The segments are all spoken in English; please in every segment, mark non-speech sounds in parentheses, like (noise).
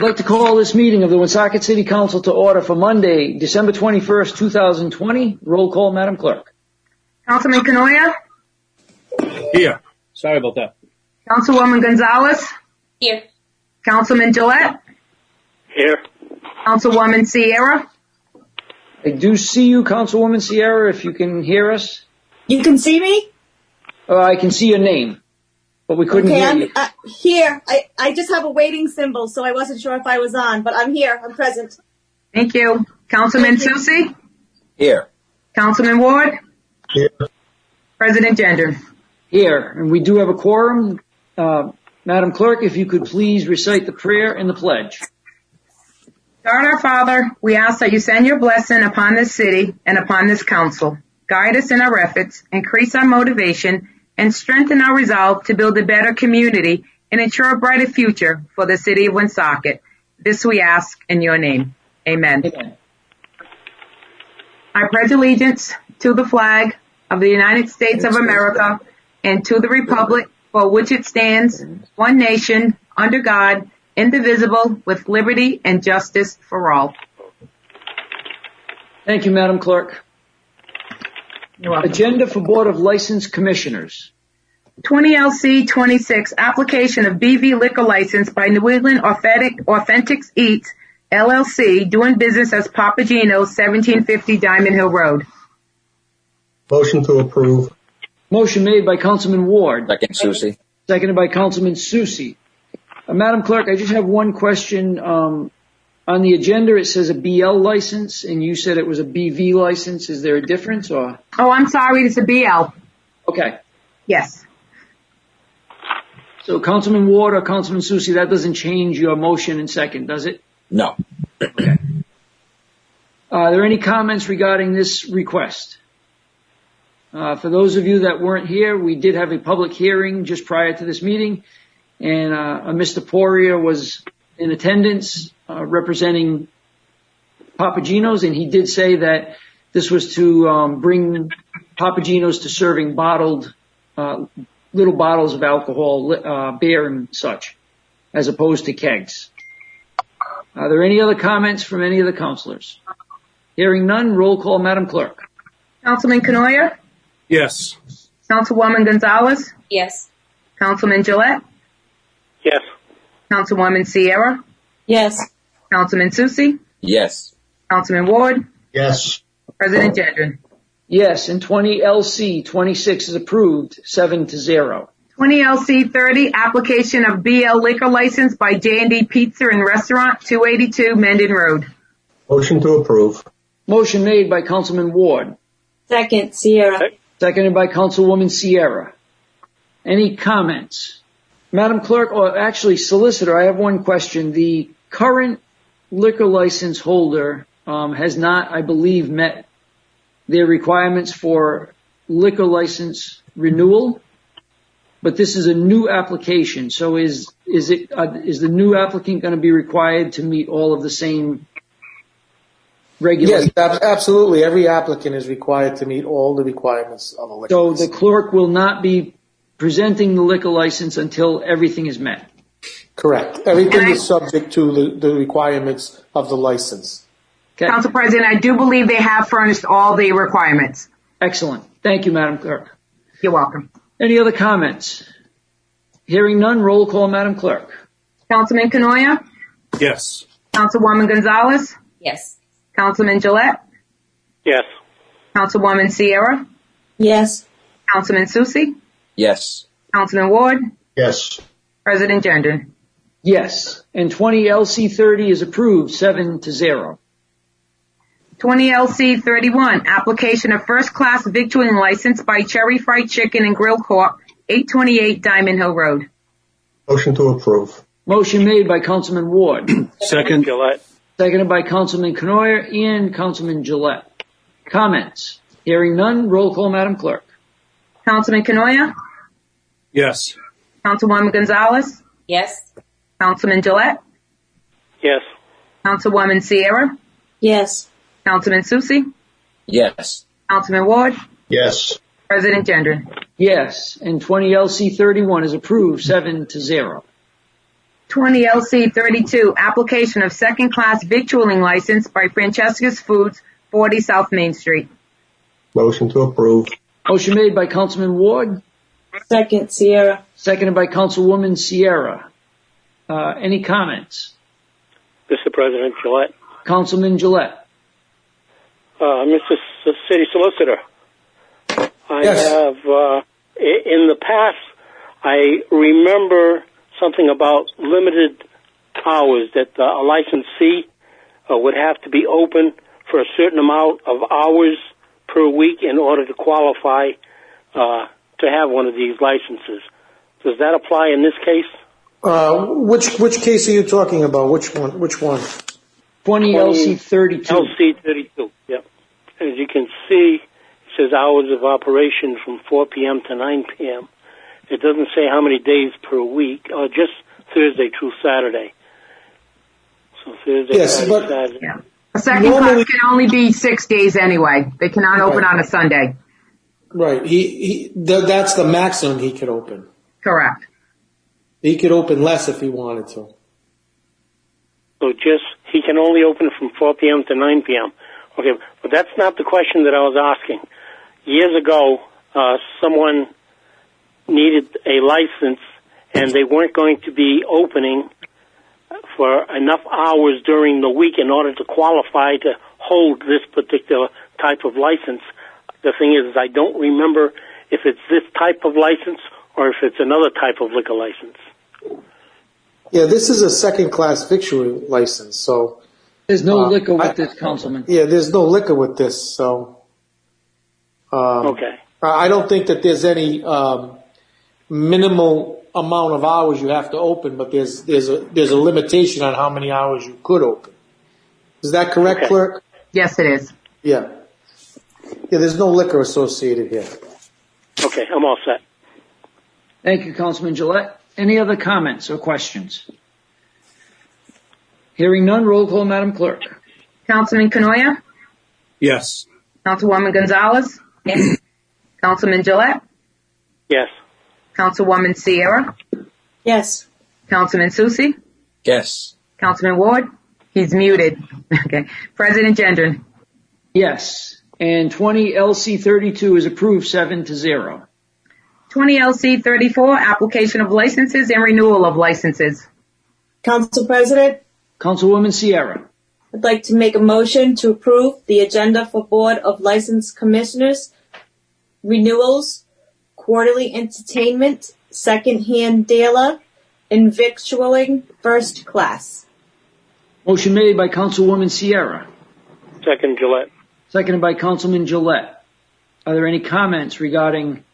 I'd like to call this meeting of the Woonsocket City Council to order for Monday, December 21st, 2020. Roll call, Madam Clerk. Councilman Cournoyer, Here. Sorry about that. Councilwoman Gonzalez, Here. Councilman Jalette, Here. Councilwoman Sierra, I do see you, Councilwoman Sierra, if you can hear us. You can see me? Uh, I can see your name, but we couldn't Okay, hear I'm you. uh, here. I, I just have a waiting symbol, so I wasn't sure if I was on, but I'm here. I'm present. thank you. Councilman Thank you. Susie, Here. Councilman Ward, Here. President Gendron. Here, and we do have a quorum. Uh, Madam Clerk, if you could please recite the prayer and the pledge. God our Father, we ask that you send your blessing upon this city and upon this council. Guide us in our efforts, increase our motivation, and strengthen our resolve to build a better community and ensure a brighter future for the city of Woonsocket. This we ask in your name. Amen. Amen. I pledge allegiance to the flag of the United States of America and to the republic for which it stands, one nation, under God, indivisible, with liberty and justice for all. Thank you, Madam Clerk. You're. Agenda for Board of License Commissioners. 20 LC 26, application of BV liquor license by New England Authentic, Authentics Eats, LLC, doing business as Papagino's 1750 Diamond Hill Road. Motion to approve. Motion made by Councilman Ward. Second, Susie. Seconded by Councilman Susie. Uh, Madam Clerk, I just have one question. Um, on the agenda, it says a BL license, and you said it was a BV license. Is there a difference, or? Oh, I'm sorry, it's a BL. Okay. Yes. So Councilman Ward or Councilman Susie, that doesn't change your motion and second, does it? No. Uh, Are there any comments regarding this request? Uh, for those of you that weren't here, we did have a public hearing just prior to this meeting, and uh, Mr. Poirier was in attendance representing Papagenos, and he did say that this was to um, bring Papagenos to serving bottled uh, little bottles of alcohol, uh, beer and such, as opposed to kegs. Are there any other comments from any of the councilors? Hearing none, roll call, Madam Clerk. Councilman Cournoyer, Yes. Councilwoman Gonzalez, Yes. Councilman Jalette, Yes. Councilwoman Sierra, Yes. Councilman Susie, Yes. Councilman Ward, Yes. President Gendron. Yes, and 20 LC 26 is approved, 7 to 0. 20 LC 30, application of BL liquor license by J&D Pizza and Restaurant, 282 Mendon Road. Motion to approve. Motion made by Councilman Ward, Second, Sierra. seconded by Councilwoman Sierra. Any comments? Madam Clerk, or actually Solicitor, I have one question. The current liquor license holder um, has not, I believe, met their requirements for liquor license renewal, but this is a new application. So is is it uh, is the new applicant going to be required to meet all of the same regulations? Yes, absolutely. Every applicant is required to meet all the requirements of a liquor So the clerk will not be presenting the liquor license until everything is met. Correct. Everything I- is subject to the, the requirements of the license. Okay. Council President, I do believe they have furnished all the requirements. Excellent. Thank you, Madam Clerk. You're welcome. Any other comments? Hearing none, roll call, Madam Clerk. Councilman Cournoyer, Yes. Councilwoman Gonzalez, Yes. Councilman Jalette, Yes. Councilwoman Sierra, Yes. Councilman Susie, Yes. Councilman Ward, Yes. President Gendron. Yes. And 20 LC 30 is approved, 7 to 0. 20 LC 31, application of first class victualling license by Cherry Fried Chicken and Grill Corp., 828 Diamond Hill Road. Motion to approve. Motion made by Councilman Ward, Second. Jalette. seconded by Councilman Cournoyer and Councilman Jalette. Comments? Hearing none, roll call, Madam Clerk. Councilman Cournoyer, Yes. Councilwoman Gonzalez, Yes. Councilman Jalette, Yes. Councilwoman Sierra, Yes. Councilman Susie, Yes. Councilman Ward, Yes. President Gendron. Yes. And 20 LC 31 is approved, 7 to 0. 20 LC 32, application of second-class victualling license by Francesca's Foods, 40 South Main Street. Motion to approve. Motion made by Councilman Ward, Second, Sierra. seconded by Councilwoman Sierra. Uh, any comments? Mr. President Jalette. Councilman Jalette. Uh, Mr. S- City Solicitor. I Yes. have, uh, in the past, I remember something about limited hours that uh, a licensee uh, would have to be open for a certain amount of hours per week in order to qualify uh, to have one of these licenses. Does that apply in this case? Uh, which, which case are you talking about? Which one, which one? 20 LC 32. LC 32, yep. As you can see, it says hours of operation from 4 p.m. to 9 p.m. It doesn't say how many days per week, or just Thursday through Saturday. So Thursday, Yes, but- Saturday. A second Normally- class can only be six days anyway. They cannot open on a Sunday. Right, he, he, that's the maximum he could open. Correct. He could open less if he wanted to. So just, he can only open from 4 p.m. to 9 p.m. Okay, but that's not the question that I was asking. Years ago, uh, someone needed a license and they weren't going to be opening for enough hours during the week in order to qualify to hold this particular type of license. The thing is, I don't remember if it's this type of license or if it's another type of liquor license. Yeah, this is a second class victualling license, so, There's no Uh, liquor with I- this, Councilman. yeah, there's no liquor with this, so. Um, Okay. I don't think that there's any, um, minimal amount of hours you have to open, but there's, there's a, there's a limitation on how many hours you could open. Is that correct, Okay. clerk? Yes, it is. Yeah. Yeah, there's no liquor associated here. Okay, I'm all set. Thank you, Councilman Jalette. Any other comments or questions? Hearing none, roll call, Madam Clerk. Councilman Cournoyer? Yes. Councilwoman Gonzalez? Yes. Councilman Jalette? Yes. Councilwoman Sierra? Yes. Councilman Susie? Yes. Councilman Ward? He's muted. (laughs) Okay. President Gendron? Yes. And 20 LC 32 is approved 7 to 0. 20 LC 34, application of licenses and renewal of licenses. Council President, Councilwoman Sierra. I'd like to make a motion to approve the agenda for Board of License Commissioners, renewals, quarterly entertainment, second-hand dealer, and victualling first class. Motion made by Councilwoman Sierra. Second, Jalette. Seconded by Councilman Jalette. Are there any comments regarding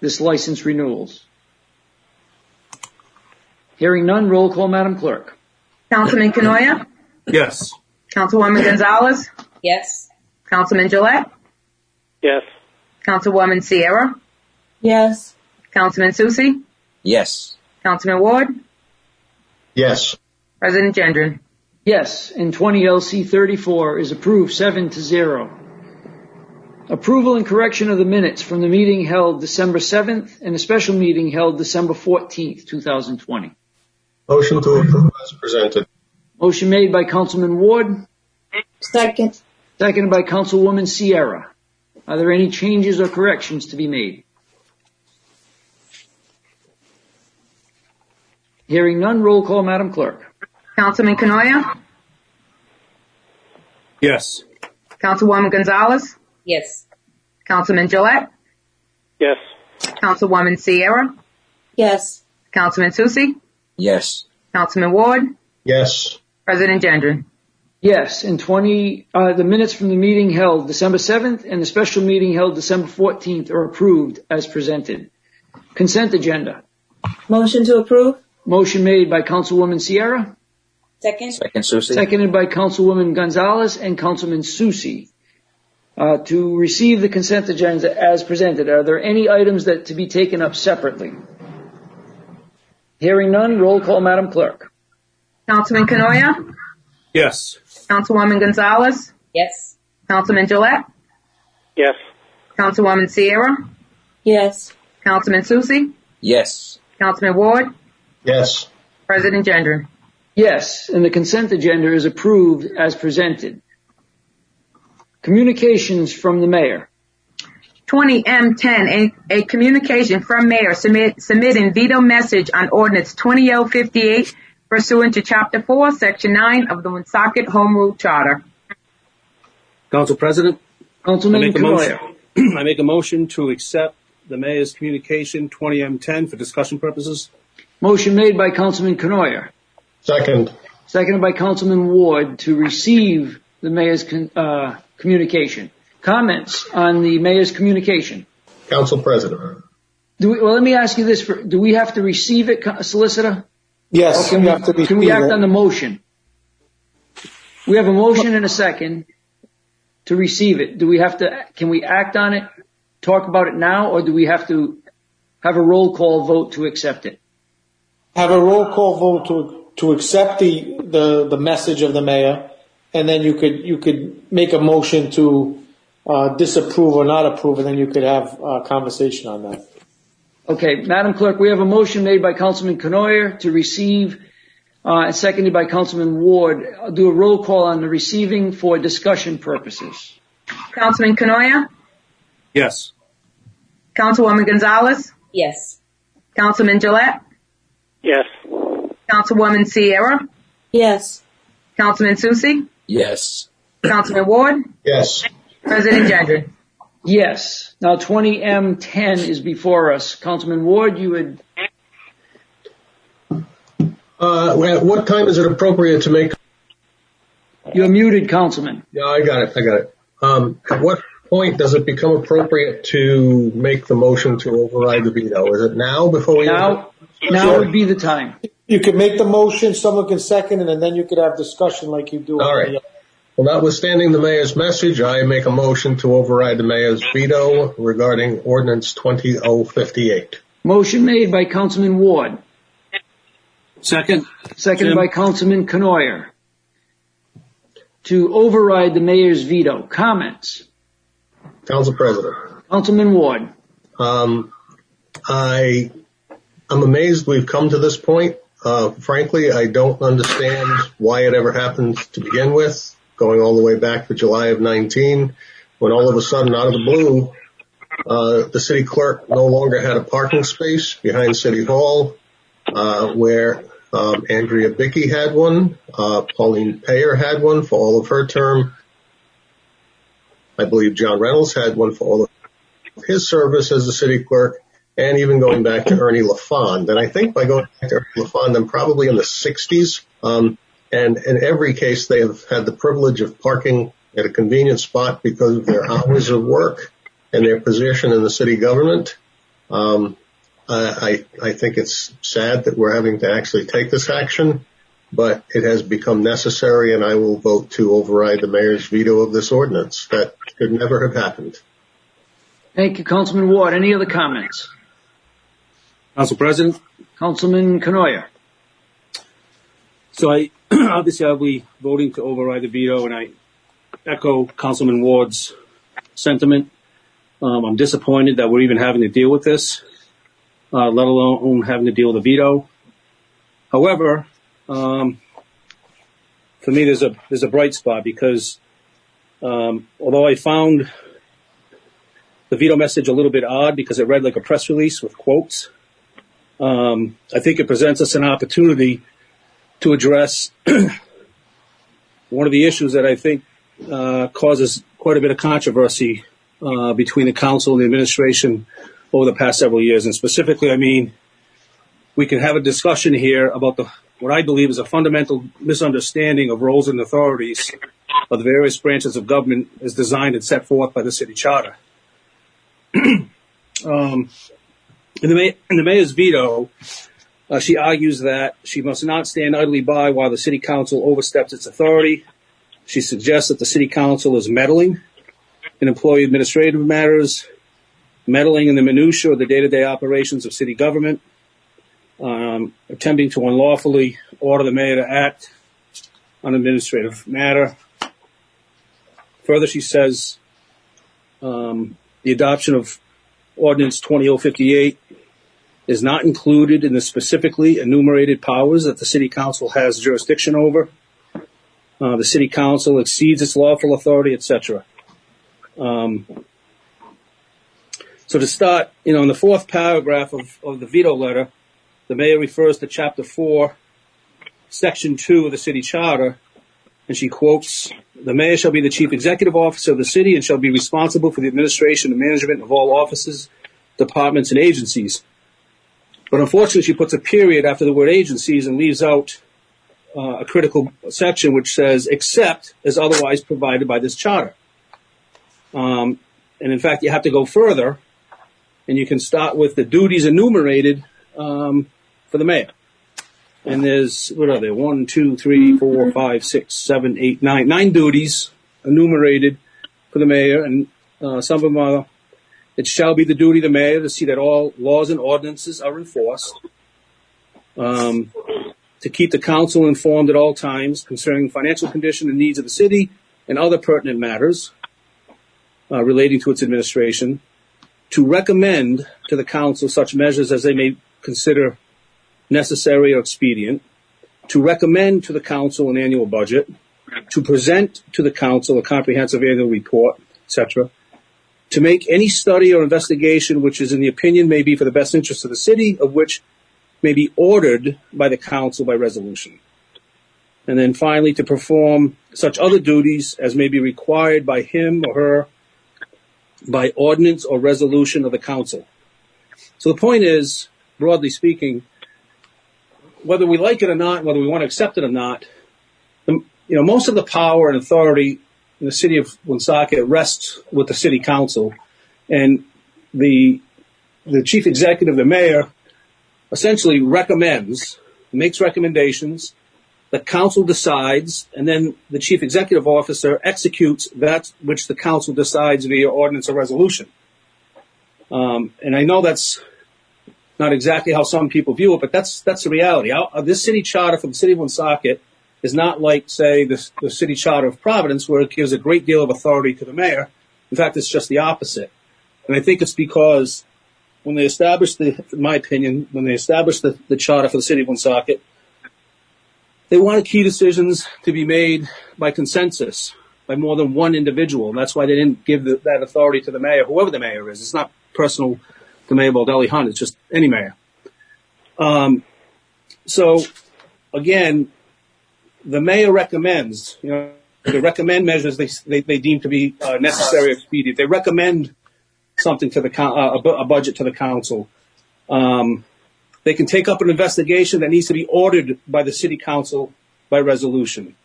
this license renewals? Hearing none, roll call, Madam Clerk. Councilman Cournoyer? Yes. Councilwoman Gonzalez? Yes. Councilman Jalette? Yes. Councilwoman Sierra? Yes. Councilman Susie? Yes. Councilman Ward? Yes. President Gendron? Yes, and 20 LC 34 is approved 7 to 0. Approval and correction of the minutes from the meeting held December 7th and a special meeting held December 14th, 2020. Motion to approve as presented. Motion made by Councilman Ward, Second. seconded by Councilwoman Sierra. Are there any changes or corrections to be made? Hearing none, roll call, Madam Clerk. Councilman Cournoyer? Yes. Councilwoman Gonzalez? Yes. Councilman Jalette? Yes. Councilwoman Sierra? Yes. Councilman Susie? Yes. Councilman Ward? Yes. President Gendron? Yes, and 20, uh, the minutes from the meeting held December 7th and the special meeting held December 14th are approved as presented. Consent agenda. Motion to approve? Motion made by Councilwoman Sierra, Second. Second, Susie? seconded by Councilwoman Gonzalez and Councilman Susi. Uh, to receive the consent agenda as presented, are there any items that to be taken up separately? Hearing none, roll call, Madam Clerk. Councilman Cournoyer? Yes. Councilwoman Gonzalez? Yes. Councilman Jalette? Yes. Councilwoman Sierra? Yes. Councilman Susie? Yes. Councilman Ward? Yes. President Gendron. Yes, and the consent agenda is approved as presented. Communications from the mayor. 20M10, a, a communication from mayor submit, submitting veto message on ordinance 20L58 pursuant to chapter 4, section 9 of the Woonsocket Home Rule Charter. Council President, I Councilman make a motion, Cournoyer. (clears throat) I make a motion to accept the mayor's communication 20M10 for discussion purposes. Motion made by Councilman Cournoyer, Second. seconded by Councilman Ward to receive the mayor's con- uh, communication. Comments on the mayor's communication? Council President. Do we, well, let me ask you this: for, Do we have to receive it, solicitor? Yes, Can you we, have to can we act on the motion? We have a motion and a second to receive it. Do we have to? Can we act on it? Talk about it now, or do we have to have a roll call vote to accept it? Have a roll call vote to, to accept the, the, the message of the mayor, and then you could, you could make a motion to, uh, disapprove or not approve, and then you could have a conversation on that. Okay, Madam Clerk, we have a motion made by Councilman Cournoyer to receive, uh, and seconded by Councilman Ward. I'll do a roll call on the receiving for discussion purposes. Councilman Cournoyer, Yes. Councilwoman Gonzalez, Yes. Councilman Jalette, Yes. Councilwoman Sierra, Yes. Councilman Susie, Yes. Councilman Ward, Yes. President Gendron. Yes. Now 20M10 is before us. Councilman Ward, you would, Uh, at what time is it appropriate to make? you're muted, Councilman. Yeah, I got it. I got it. Um, at what point does it become appropriate to make the motion to override the veto? Is it now before we? Now, now would be the time. You could make the motion, someone can second it, and then you could have discussion like you do. All right. the- Well, notwithstanding the mayor's message, I make a motion to override the mayor's veto regarding ordinance 20058. Motion made by Councilman Ward, Second. seconded by Councilman Cournoyer to override the mayor's veto. Comments? Council President. Councilman Ward. Um, I, I'm amazed we've come to this point. Uh, frankly, I don't understand why it ever happened to begin with, going all the way back to July of 19, when all of a sudden, out of the blue, uh, the city clerk no longer had a parking space behind City Hall, uh, where um, Andrea Bicky had one, uh, Pauline Payer had one for all of her term. I believe John Reynolds had one for all of his service as a city clerk, and even going back to Ernie LaFond. And I think by going back to Ernie LaFond, I'm probably in the 60s. Um, and in every case, they have had the privilege of parking at a convenient spot because of their hours of work and their position in the city government. Um, I, I think it's sad that we're having to actually take this action, but it has become necessary, and I will vote to override the mayor's veto of this ordinance. That could never have happened. Thank you, Councilman Ward. Any other comments? Council President, Councilman Cournoyer. so I, (clears throat) obviously I'll be voting to override the veto and I echo Councilman Ward's sentiment. Um, I'm disappointed that we're even having to deal with this, uh, let alone having to deal with a veto. However, um, for me, there's a there's a bright spot because um, although I found the veto message a little bit odd because it read like a press release with quotes, um, I think it presents us an opportunity to address (clears throat) one of the issues that I think uh, causes quite a bit of controversy uh, between the council and the administration over the past several years. And specifically, I mean, we can have a discussion here about the what I believe is a fundamental misunderstanding of roles and authorities of the various branches of government as designed and set forth by the city charter. (clears throat) um, in, the in the mayor's veto, uh, she argues that she must not stand idly by while the city council oversteps its authority. She suggests that the city council is meddling in employee administrative matters, meddling in the minutiae of the day-to-day operations of city government, um, attempting to unlawfully order the mayor to act on administrative matter. Further, she says um, the adoption of Ordinance 20058 is not included in the specifically enumerated powers that the city council has jurisdiction over. Uh, the city council exceeds its lawful authority, etc. Um, so to start, you know, in the fourth paragraph of, of the veto letter, the mayor refers to chapter four, section two of the city charter, and she quotes, the mayor shall be the chief executive officer of the city and shall be responsible for the administration and management of all offices, departments, and agencies. But unfortunately, she puts a period after the word agencies and leaves out uh, a critical section which says, except as otherwise provided by this charter. Um, and in fact, you have to go further, and you can start with the duties enumerated um, for the mayor. And there's, what are there? One, two, three, four, five, six, seven, eight, nine. Nine duties enumerated for the mayor, and uh, some of them are, it shall be the duty of the mayor to see that all laws and ordinances are enforced, um, to keep the council informed at all times concerning financial condition and needs of the city and other pertinent matters uh, relating to its administration, to recommend to the council such measures as they may consider necessary or expedient, to recommend to the council an annual budget, to present to the council a comprehensive annual report, etc., to make any study or investigation which is in the opinion may be for the best interest of the city, of which may be ordered by the council by resolution. And then finally, to perform such other duties as may be required by him or her by ordinance or resolution of the council. So the point is, broadly speaking, whether we like it or not, whether we want to accept it or not, you know, most of the power and authority the city of Woonsocket rests with the city council, and the the chief executive, the mayor, essentially recommends, makes recommendations, the council decides, and then the chief executive officer executes that which the council decides via ordinance or resolution. Um, and I know that's not exactly how some people view it, but that's that's the reality. Uh, this city charter for the city of Woonsocket is not like, say, the, the city charter of Providence, where it gives a great deal of authority to the mayor. In fact, it's just the opposite. And I think it's because when they established the, in my opinion, when they established the, the charter for the city of Woonsocket, they wanted key decisions to be made by consensus by more than one individual. And that's why they didn't give the, that authority to the mayor, whoever the mayor is. It's not personal to Mayor Baldelli Hunt. It's just any mayor. Um, so again, the mayor recommends, you know, they recommend measures they, they, they deem to be uh, necessary or expedient. They recommend something to the uh, a budget to the council. Um, they can take up an investigation that needs to be ordered by the city council by resolution,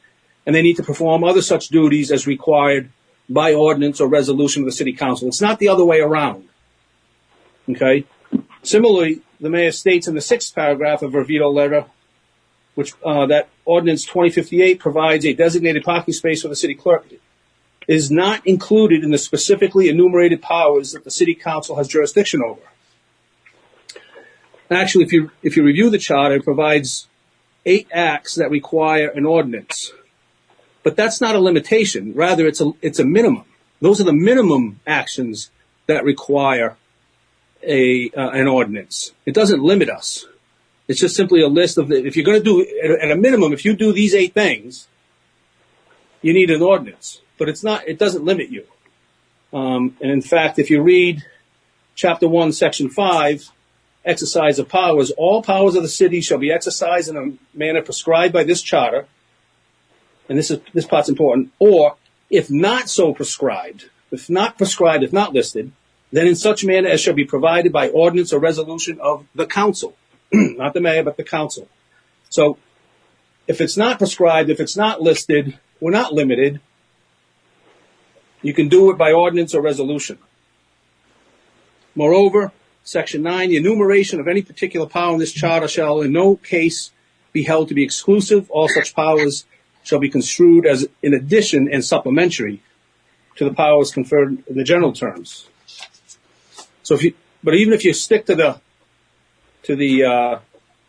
and they need to perform other such duties as required by ordinance or resolution of the city council. It's not the other way around. Okay. Similarly, the mayor states in the sixth paragraph of her veto letter, which uh, that ordinance 2058 provides a designated parking space for the city clerk is not included in the specifically enumerated powers that the city council has jurisdiction over. Actually, if you if you review the charter, it provides eight acts that require an ordinance, but that's not a limitation. Rather, it's a it's a minimum. Those are the minimum actions that require a uh, an ordinance. It doesn't limit us. It's just simply a list of the, if you're going to do at a minimum, if you do these eight things, you need an ordinance. But it's not. It doesn't limit you. Um, and in fact, if you read chapter one, section five, exercise of powers, all powers of the city shall be exercised in a manner prescribed by this charter. And this is this part's important. Or if not so prescribed, if not prescribed, if not listed, then in such manner as shall be provided by ordinance or resolution of the council, (clears throat) not the mayor, but the council. So if it's not prescribed, if it's not listed, we're not limited. You can do it by ordinance or resolution. Moreover, section nine, the enumeration of any particular power in this charter shall in no case be held to be exclusive. All such powers shall be construed as in addition and supplementary to the powers conferred in the general terms. So if you, but even if you stick to the, to the, uh,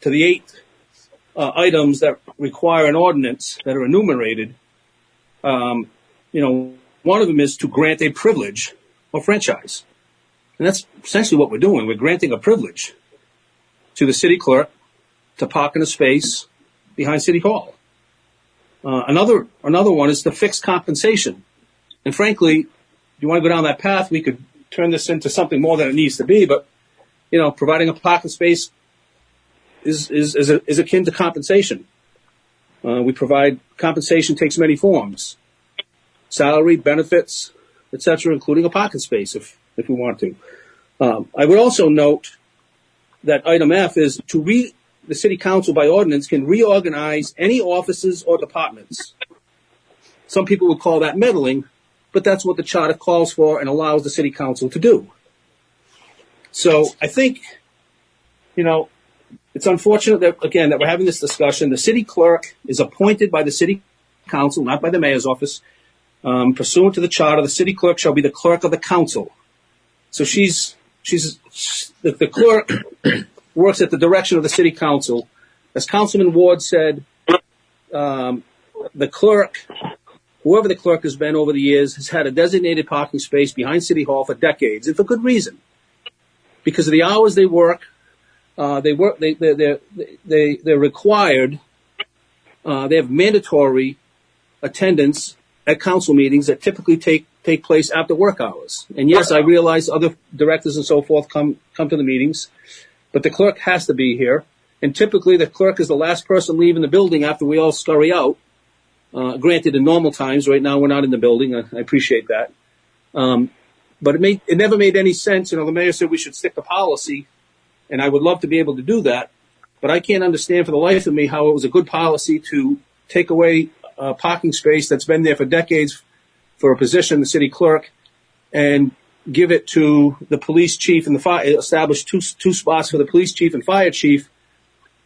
to the eight uh, items that require an ordinance that are enumerated, um, you know, one of them is to grant a privilege or franchise. And that's essentially what we're doing. We're granting a privilege. to the city clerk to park in a space behind City Hall. Uh, another another one is the fixed compensation. And frankly, if you want to go down that path, we could turn this into something more than it needs to be. But you know, providing a pocket space is is is, a, is akin to compensation. Uh, we provide compensation takes many forms: salary, benefits, etc., including a pocket space if if we want to. Um, I would also note that item F is to re the city council by ordinance can reorganize any offices or departments. Some people would call that meddling, but that's what the charter calls for and allows the city council to do. So I think, you know, it's unfortunate that, again, that we're having this discussion. The city clerk is appointed by the city council, not by the mayor's office. Um, pursuant to the charter, the city clerk shall be the clerk of the council. So she's, she's, the, the clerk (coughs) works at the direction of the city council. As Councilman Ward said, um, the clerk, whoever the clerk has been over the years, has had a designated parking space behind City Hall for decades, and for good reason. Because of the hours they work, uh, they work, they, they, they're, they, they're required, uh, they have mandatory attendance at council meetings that typically take, take place after work hours. And yes, I realize other directors and so forth come, come to the meetings, but the clerk has to be here. And typically the clerk is the last person leaving the building after we all scurry out. Uh, granted, in normal times, right now we're not in the building. I, I appreciate that. Um, but it made, it never made any sense. You know, the mayor said we should stick to policy and I would love to be able to do that. But I can't understand for the life of me how it was a good policy to take away a parking space that's been there for decades for a position, the city clerk, and give it to the police chief and the fire, establish two, two spots for the police chief and fire chief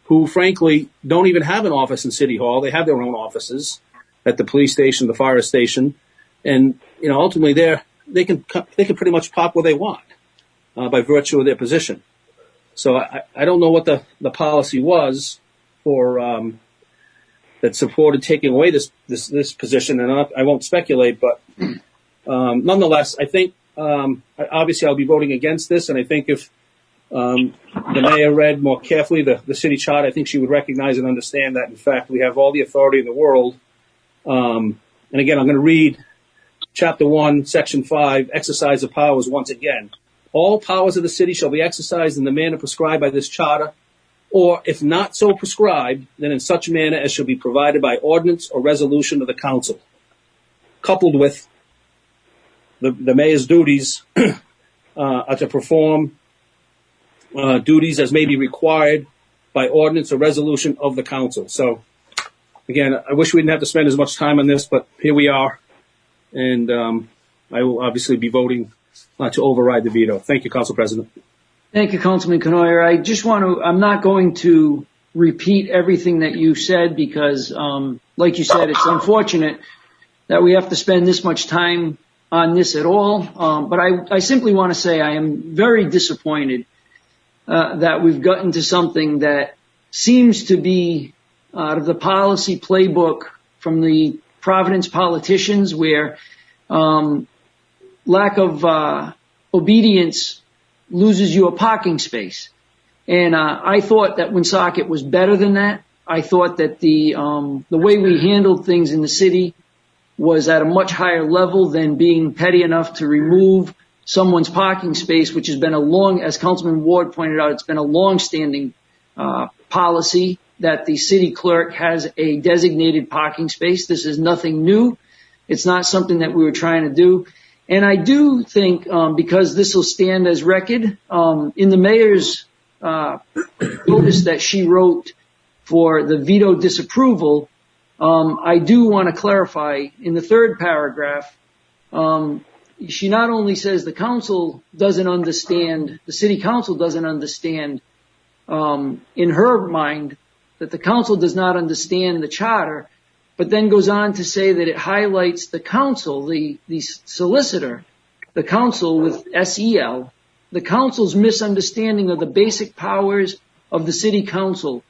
who frankly don't even have an office in City Hall. They have their own offices at the police station, the fire station. And, you know, ultimately they're, they can, they can pretty much pop where they want, uh, by virtue of their position. So I, I don't know what the, the policy was for, um, that supported taking away this, this, this position. And I, I won't speculate, but, (clears throat) um, nonetheless, I think um, obviously, I'll be voting against this, and I think if um, the mayor read more carefully the, the city chart, I think she would recognize and understand that, in fact, we have all the authority in the world. Um, and again, I'm going to read chapter 1, section 5, exercise of powers once again. All powers of the city shall be exercised in the manner prescribed by this charter, or if not so prescribed, then in such manner as shall be provided by ordinance or resolution of the council, coupled with the, the mayor's duties (clears throat) uh, are to perform uh, duties as may be required by ordinance or resolution of the council. So, again, I wish we didn't have to spend as much time on this, but here we are, and um, I will obviously be voting uh, to override the veto. Thank you, Council President. Thank you, Councilman Cournoyer. I just want to, I'm not going to repeat everything that you said because, um, like you said, it's unfortunate that we have to spend this much time on this at all. Um, but I, I simply want to say I am very disappointed uh, that we've gotten to something that seems to be out of the policy playbook from the Providence politicians, where um, lack of uh, obedience loses you a parking space. And uh, I thought that Woonsocket was better than that. I thought that the um, the way we handled things in the city was at a much higher level than being petty enough to remove someone's parking space, which has been a long, as Councilman Ward pointed out, it's been a long-standing uh, policy that the city clerk has a designated parking space. This is nothing new. It's not something that we were trying to do. And I do think, um, because this will stand as record, um, in the mayor's uh, notice that she wrote for the veto disapproval, um, I do want to clarify in the third paragraph, she not only says the council doesn't understand, the city council doesn't understand, in her mind that the council does not understand the charter, but then goes on to say that it highlights the council, the, solicitor, the council with SEL, the council's misunderstanding of the basic powers of the city council.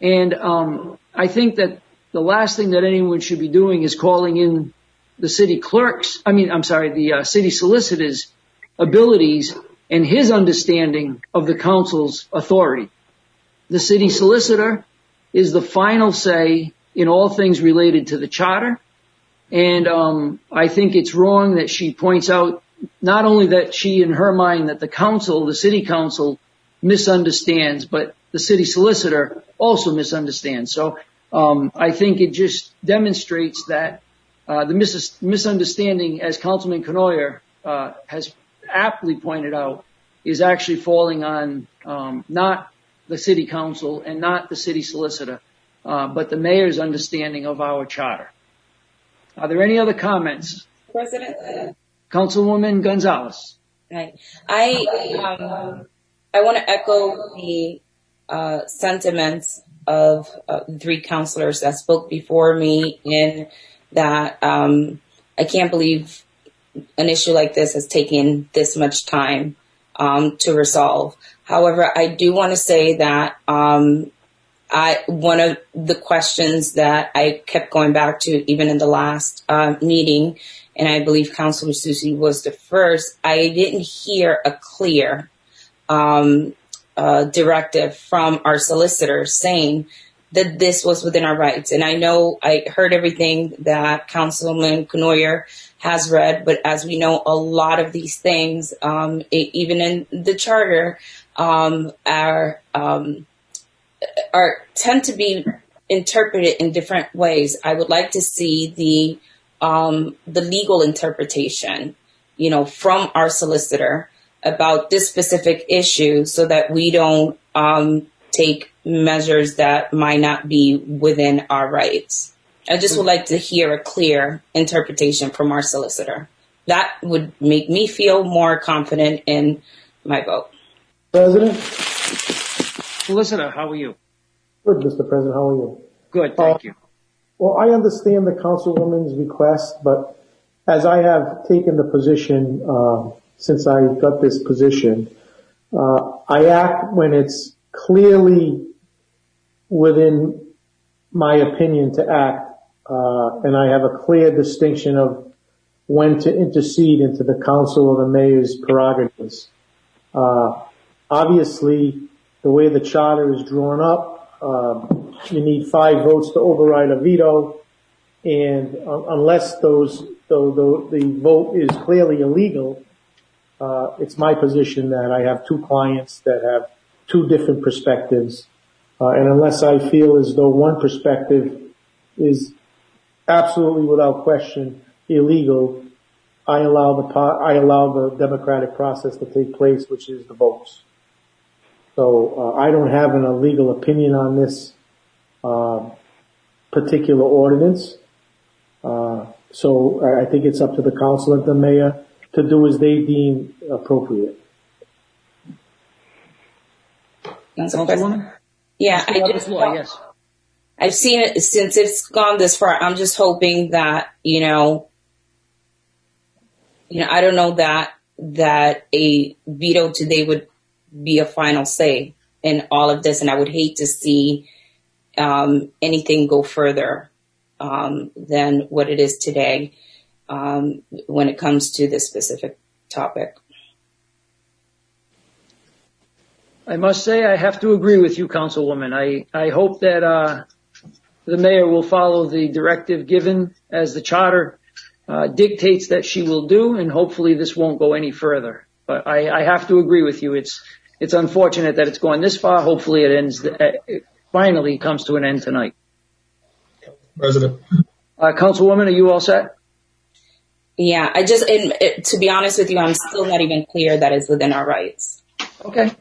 And um, I think that the last thing that anyone should be doing is calling in the city clerks, I mean, I'm sorry, the uh, city solicitor's abilities and his understanding of the council's authority. the city solicitor is the final say in all things related to the charter. And um, I think it's wrong that she points out not only that she, in her mind, that the council, the city council, misunderstands, but the city solicitor also misunderstands. So um, I think it just demonstrates that uh, the mis- misunderstanding, as Councilman Cournoyer uh, has aptly pointed out, is actually falling on um, not the city council and not the city solicitor, uh, but the mayor's understanding of our charter. Are there any other comments? President? Councilwoman Gonzalez. Right. I, um, I want to echo the uh, sentiments of uh, three counselors that spoke before me in that um, I can't believe an issue like this has taken this much time um, to resolve. However, I do want to say that um, I one of the questions that I kept going back to even in the last uh, meeting, and I believe Councilor Susie was the first. I didn't hear a clear um, uh, directive from our solicitor saying that this was within our rights. And I know I heard everything that Councilman Cournoyer has read, but as we know, a lot of these things, um, it, even in the charter, um, are um, are tend to be interpreted in different ways. I would like to see the um, the legal interpretation, you know, from our solicitor about this specific issue, so that we don't um, take measures that might not be within our rights. I just would like to hear a clear interpretation from our solicitor. That would make me feel more confident in my vote. President? Solicitor, how are you? Good, Mr. President. How are you? Good, thank you. Well, I understand the councilwoman's request, but as I have taken the position uh, since I got this position, uh, I act when it's clearly within my opinion to act, uh, and I have a clear distinction of when to intercede into the council or the mayor's prerogatives. Uh, obviously, the way the charter is drawn up, uh, you need five votes to override a veto, and uh, unless those the, the, the vote is clearly illegal, uh, it's my position that I have two clients that have two different perspectives. Uh, and unless I feel as though one perspective is absolutely without question illegal, I allow the I allow the democratic process to take place, which is the votes. So uh, I don't have an illegal opinion on this uh, particular ordinance. Uh, so I think it's up to the council and the mayor to do as they deem appropriate. Councilwoman? Yeah, I just, Floor, yes. I've seen it since it's gone this far. I'm just hoping that, you know, you know, I don't know that, that a veto today would be a final say in all of this. And I would hate to see, um, anything go further, um, than what it is today, um, when it comes to this specific topic. I must say I have to agree with you, Councilwoman. I, I hope that uh, the mayor will follow the directive given as the charter uh, dictates that she will do, and hopefully this won't go any further. But I, I have to agree with you. It's it's unfortunate that it's gone this far. Hopefully it ends. Uh, it finally comes to an end tonight. President. Uh, Councilwoman, are you all set? Yeah, I just, and, it, to be honest with you, I'm still not even clear that it's within our rights. Okay.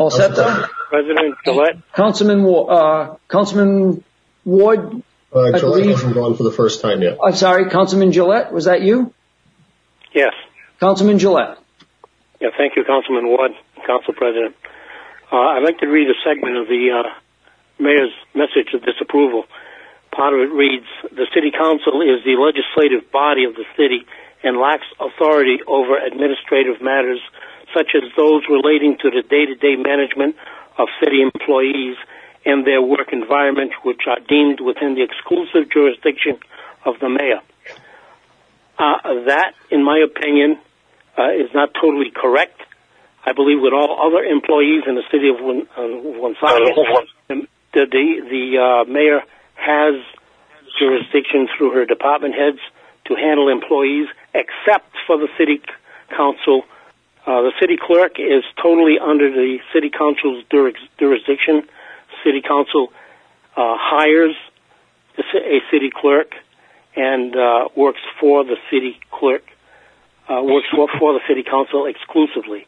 All set though? President Jalette, Councilman, Wa- uh, Councilman Ward, Uh, I Jalette believe- hasn't gone for the first time yet. I'm sorry, Councilman Jalette, was that you? yes. Councilman Jalette. Yeah, thank you, Councilman Ward, Council President. Uh, I'd like to read a segment of the uh, mayor's message of disapproval. Part of it reads, the city council is the legislative body of the city and lacks authority over administrative matters such as those relating to the day-to-day management of city employees and their work environment, which are deemed within the exclusive jurisdiction of the mayor. Uh, that, in my opinion, uh, is not totally correct. I believe with all other employees in the city of Won- uh, Woonsocket, the the, the uh, mayor has jurisdiction through her department heads to handle employees, except for the city council. Uh, the city clerk is totally under the city council's jurisdiction. City council uh, hires a city clerk and uh, works for the city clerk, uh, works for, for the city council exclusively,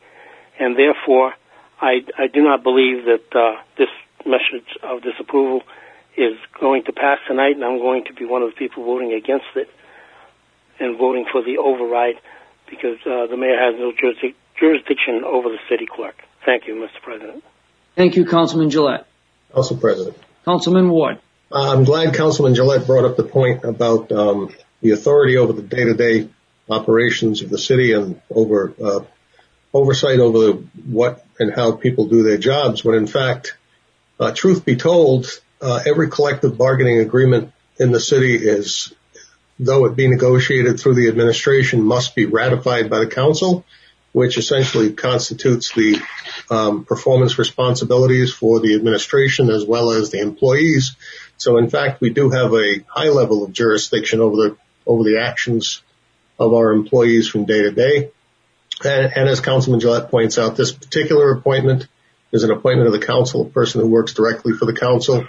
and therefore, I, I do not believe that uh, this message of disapproval is going to pass tonight, and I'm going to be one of the people voting against it and voting for the override because uh, the mayor has no jurisdic- jurisdiction over the city clerk. Thank you, Mr. President. Thank you, Councilman Jalette. Council President. Councilman Ward. Uh, I'm glad Councilman Jalette brought up the point about um, the authority over the day-to-day operations of the city and over uh, oversight over what and how people do their jobs. When in fact, uh, truth be told, uh, every collective bargaining agreement in the city is, though it be negotiated through the administration, must be ratified by the council, which essentially constitutes the um, performance responsibilities for the administration as well as the employees. So in fact, we do have a high level of jurisdiction over the over the actions of our employees from day to day. And, and as Councilman Jalette points out, this particular appointment is an appointment of the council, a person who works directly for the council.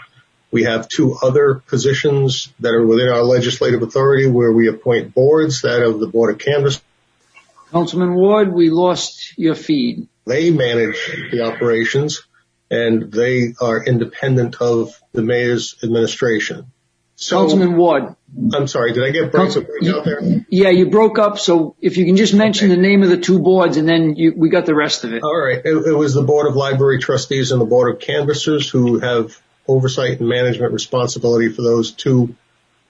We have two other positions that are within our legislative authority where we appoint boards, that of the Board of Canvas. Councilman Ward, we lost your feed. They manage the operations and they are independent of the mayor's administration. So, Councilman Ward. I'm sorry, did I get breaks out there? Yeah, you broke up. So if you can just mention okay. the name of the two boards and then you, we got the rest of it. All right. It, it was the Board of Library Trustees and the Board of Canvassers who have oversight and management responsibility for those two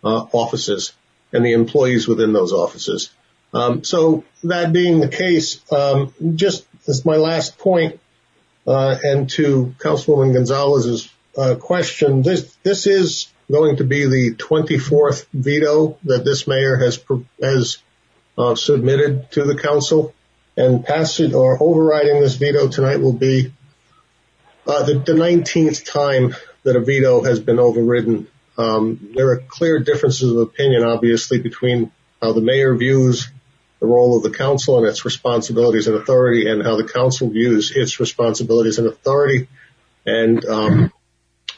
uh, offices and the employees within those offices. Um, so that being the case, um, just as my last point, uh, and to Councilwoman Gonzalez's uh, question, this this is going to be the 24th veto that this mayor has has uh, submitted to the council, and passing or overriding this veto tonight will be uh, the, the 19th time that a veto has been overridden. Um, there are clear differences of opinion, obviously, between how the mayor views the role of the council and its responsibilities and authority and how the council views its responsibilities and authority. And um,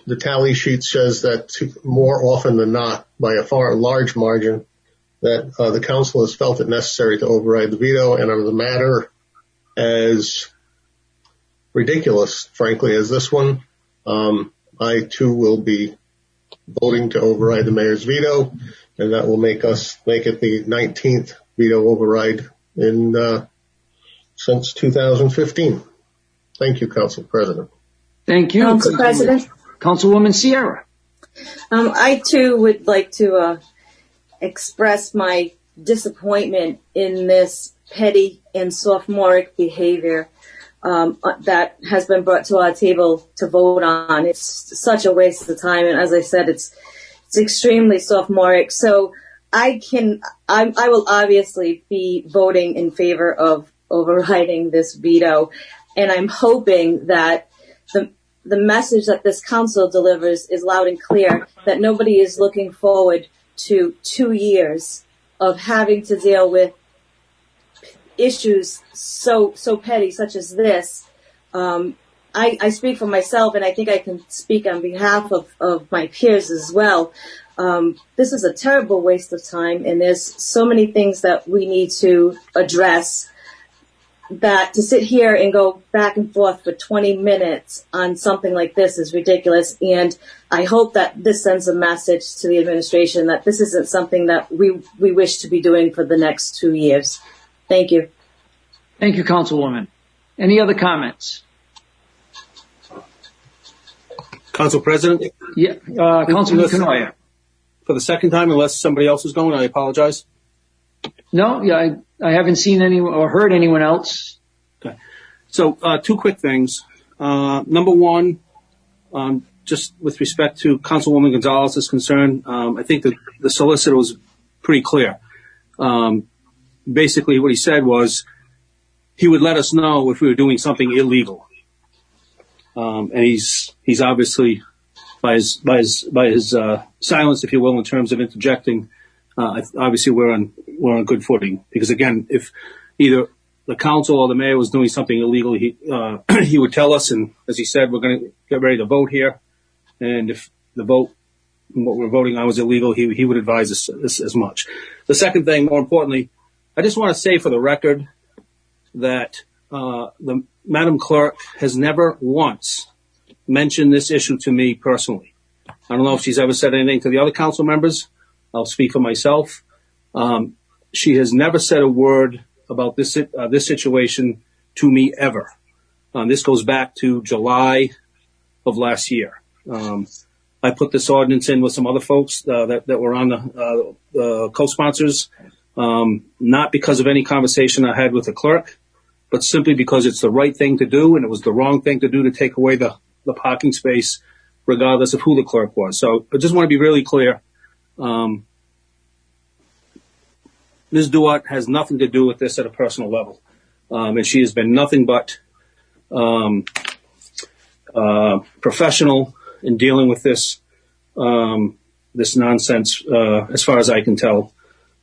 the tally sheet says that more often than not, by a far large margin, that uh, the council has felt it necessary to override the veto and on the matter as ridiculous, frankly, as this one, um, I too will be voting to override the mayor's veto, and that will make us make it the 19th veto override in uh, since 2015. Thank you, Council President. Thank you, Council President. Councilwoman Sierra. Um, I too would like to uh, express my disappointment in this petty and sophomoric behavior um, uh, that has been brought to our table to vote on. It's such a waste of time, and as I said, it's it's extremely sophomoric. So I can, I, I will obviously be voting in favor of overriding this veto. And I'm hoping that the, the message that this council delivers is loud and clear that nobody is looking forward to two years of having to deal with issues so, so petty such as this. Um, I, I speak for myself and I think I can speak on behalf of, of my peers as well. Um, this is a terrible waste of time, and there's so many things that we need to address. That to sit here and go back and forth for 20 minutes on something like this is ridiculous. And I hope that this sends a message to the administration that this isn't something that we we wish to be doing for the next two years. Thank you. Thank you, Councilwoman. Any other comments? Council President? Yeah, uh, Councilman Cournoyer for the second time, unless somebody else is going. I apologize. No, yeah, I, I haven't seen anyone or heard anyone else. Okay. So, uh, two quick things. Uh, number one, um, just with respect to Councilwoman Gonzalez's concern, um, I think that the solicitor was pretty clear. Um, basically, what he said was he would let us know if we were doing something illegal. Um, and he's he's obviously by his by his by his uh, silence, if you will, in terms of interjecting. Uh, obviously, we're on we're on good footing because again, if either the council or the mayor was doing something illegal, he uh, (clears throat) he would tell us. And as he said, we're going to get ready to vote here, and if the vote what we're voting on was illegal, he he would advise us as, as much. The second thing, more importantly, I just want to say for the record that uh, the Madam Clerk has never once mentioned this issue to me personally. I don't know if she's ever said anything to the other council members. I'll speak for myself. Um, she has never said a word about this uh, this situation to me ever. Um, this goes back to July of last year. Um, I put this ordinance in with some other folks uh, that, that were on the uh, co-sponsors, um, not because of any conversation I had with the clerk, but simply because it's the right thing to do, and it was the wrong thing to do to take away the, the parking space, regardless of who the clerk was. So I just want to be really clear. Um, Ms. Duarte has nothing to do with this at a personal level, um, and she has been nothing but um, uh, professional in dealing with this um, this nonsense, uh, as far as I can tell,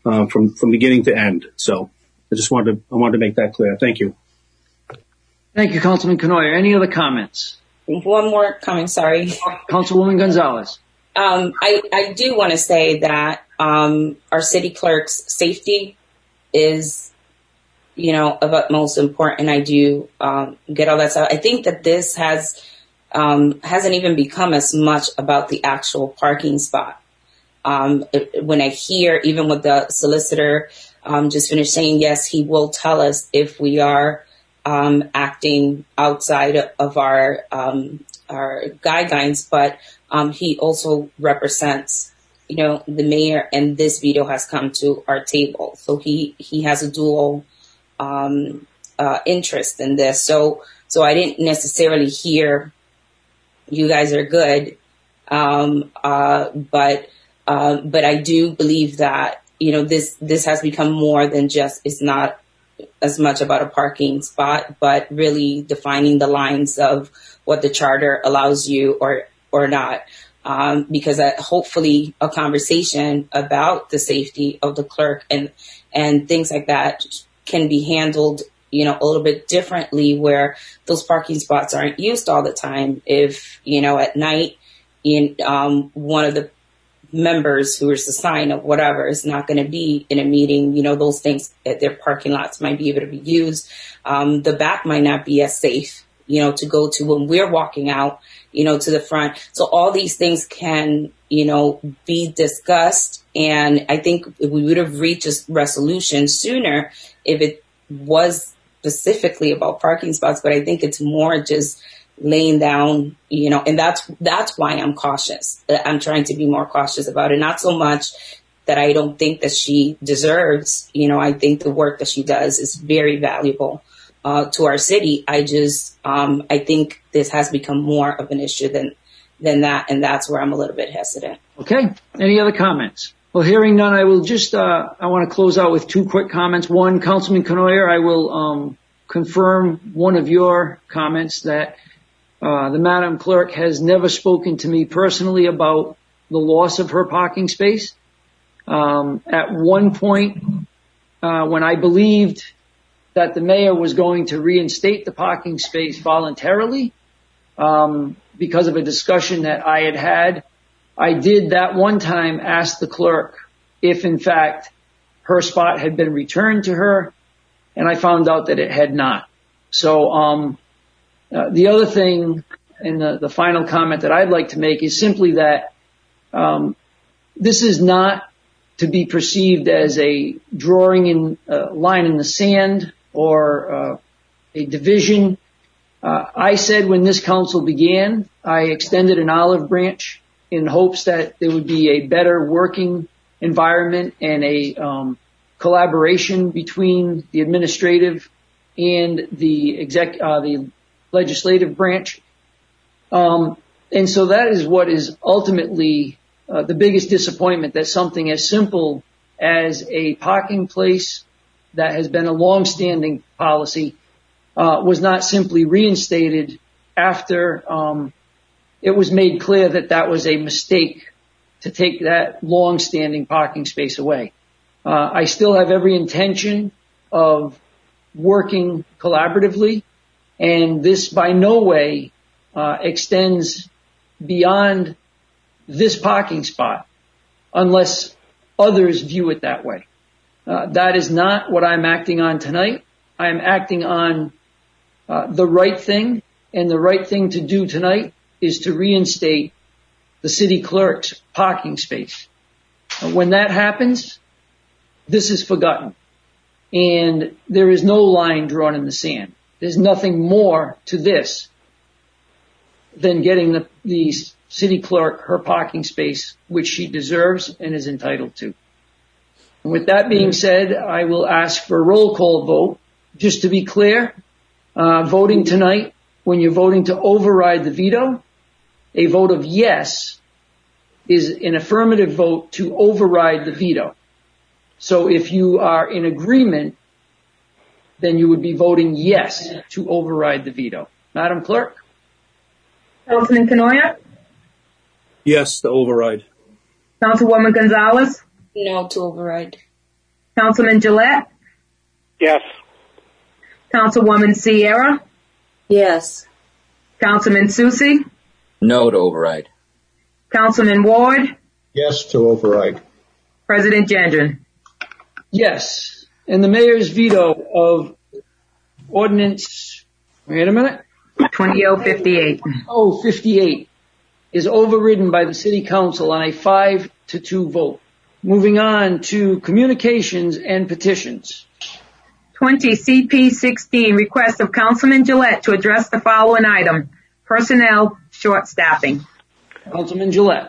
uh, from from beginning to end. So I just wanted to I wanted to make that clear. Thank you. Thank you, Councilman Cournoyer. Any other comments? One more comment, sorry. Councilwoman Gonzalez. Um, I, I do want to say that um, our city clerk's safety is, you know, of utmost importance. I do um, get all that stuff. I think that this has um, hasn't even become as much about the actual parking spot. Um, it, when I hear, even with the solicitor um, just finished saying, yes, he will tell us if we are um, acting outside of our um, our guidelines, but um, he also represents, you know, the mayor, and this veto has come to our table, so he he has a dual um, uh, interest in this. So so I didn't necessarily hear you guys are good. Um, uh, but, uh, but I do believe that, you know, this, this has become more than just, it's not as much about a parking spot, but really defining the lines of what the charter allows you or, or not. Um, because hopefully a conversation about the safety of the clerk and, and things like that can be handled you know, a little bit differently where those parking spots aren't used all the time. If, you know, at night, in, um, one of the members who is assigned of whatever is not going to be in a meeting, you know, those things at their parking lots might be able to be used. Um, the back might not be as safe, you know, to go to when we're walking out, you know, to the front. So all these things can, you know, be discussed. And I think we would have reached a resolution sooner if it was specifically about parking spots, but I think it's more just laying down, you know, and that's, that's why I'm cautious. I'm trying to be more cautious about it. Not so much that I don't think that she deserves, you know, I think the work that she does is very valuable. Uh, to our city, I just, um, I think this has become more of an issue than, than that, and that's where I'm a little bit hesitant. Okay. Any other comments? Well, hearing none, I will just, uh, I want to close out with two quick comments. One, Councilman Cournoyer, I will um, confirm one of your comments that uh, the Madam Clerk has never spoken to me personally about the loss of her parking space. Um, at one point, uh, when I believed that the mayor was going to reinstate the parking space voluntarily, um, because of a discussion that I had had I did that one time ask the clerk if in fact her spot had been returned to her and I found out that it had not. So, um, uh, the other thing and the, final comment that I'd like to make is simply that, um, this is not to be perceived as a drawing in a line in the sand or uh, a division. Uh, I said when this council began, I extended an olive branch in hopes that there would be a better working environment and a um, collaboration between the administrative and the exec, uh, the legislative branch. Um, and so that is what is ultimately uh, the biggest disappointment that something as simple as a parking place that has been a long-standing policy uh, was not simply reinstated after um, it was made clear that that was a mistake to take that long-standing parking space away. Uh, I still have every intention of working collaboratively, and this by no way uh, extends beyond this parking spot unless others view it that way. Uh, that is not what I'm acting on tonight. I am acting on uh, the right thing, and the right thing to do tonight is to reinstate the city clerk's parking space. When that happens, this is forgotten. And there is no line drawn in the sand. There's nothing more to this than getting the, the city clerk her parking space, which she deserves and is entitled to. And with that being said, I will ask for a roll call vote. Just to be clear, uh, voting tonight, when you're voting to override the veto, a vote of yes is an affirmative vote to override the veto. So if you are in agreement, then you would be voting yes to override the veto. Madam Clerk? Councilman Cournoyer? Yes, to override. Councilwoman Gonzalez? No to override. Councilman Jalette? Yes. Councilwoman Sierra? Yes. Councilman Soucy? No to override. Councilman Ward? Yes to override. President Gendron? Yes. And the mayor's veto of ordinance, wait a minute, 2058. oh, 58 is overridden by the city council on a five to two vote. Moving on to communications and petitions. 20 CP 16, request of Councilman Jalette to address the following item. Personnel short staffing. Councilman Jalette.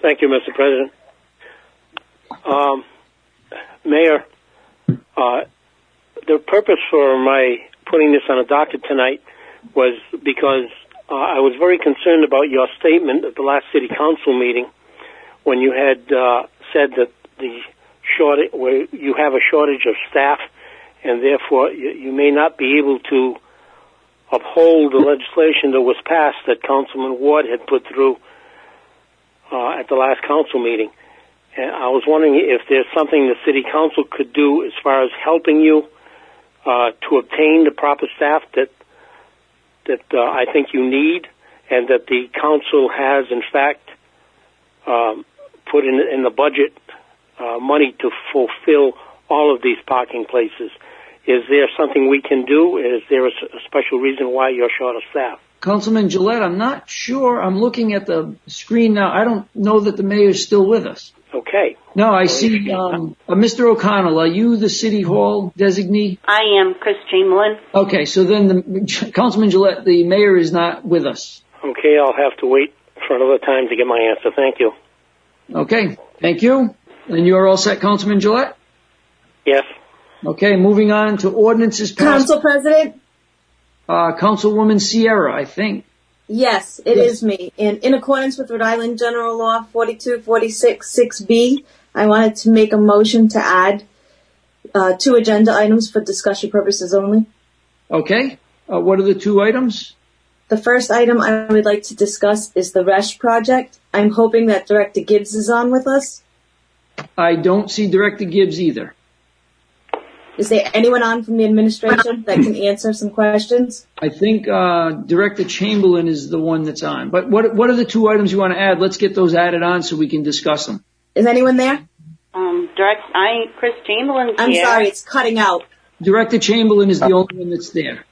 Thank you, Mr. President. Um, Mayor, uh, the purpose for my putting this on a docket tonight was because uh, I was very concerned about your statement at the last city council meeting when you had uh, said that the where you have a shortage of staff, and therefore you, you may not be able to uphold the legislation that was passed that Councilman Ward had put through uh, at the last council meeting. And I was wondering if there's something the city council could do as far as helping you uh, to obtain the proper staff that that uh, I think you need, and that the council has in fact um, put in in the budget uh, money to fulfill all of these parking places. Is there something we can do? Is there a, special reason why you're short of staff? Councilman Jalette, I'm not sure. I'm looking at the screen now. I don't know that the mayor's still with us. Okay. No, I see, um, uh, Mr. O'Connell, are you the city hall designee? I am Chris Chamberlain. Okay, so then the, Councilman Jalette, the mayor is not with us. Okay, I'll have to wait for another time to get my answer. Thank you. Okay, thank you. And you're all set, Councilman Jalette? Yes. Okay, moving on to ordinances passed. Council President? Uh, Councilwoman Sierra, I think. Yes, it is Yes. me. And in accordance with Rhode Island General Law 4246 6B, I wanted to make a motion to add uh, two agenda items for discussion purposes only. Okay, uh, what are the two items? The first item I would like to discuss is the RESH project. I'm hoping that Director Gibbs is on with us. I don't see Director Gibbs either. Is there anyone on from the administration that can answer some questions? I think uh, Director Chamberlain is the one that's on. But what what are the two items you want to add? Let's get those added on so we can discuss them. Is anyone there? Um, direct, I, Chris Chamberlain I'm here. sorry, it's cutting out. Director Chamberlain is the only one that's there.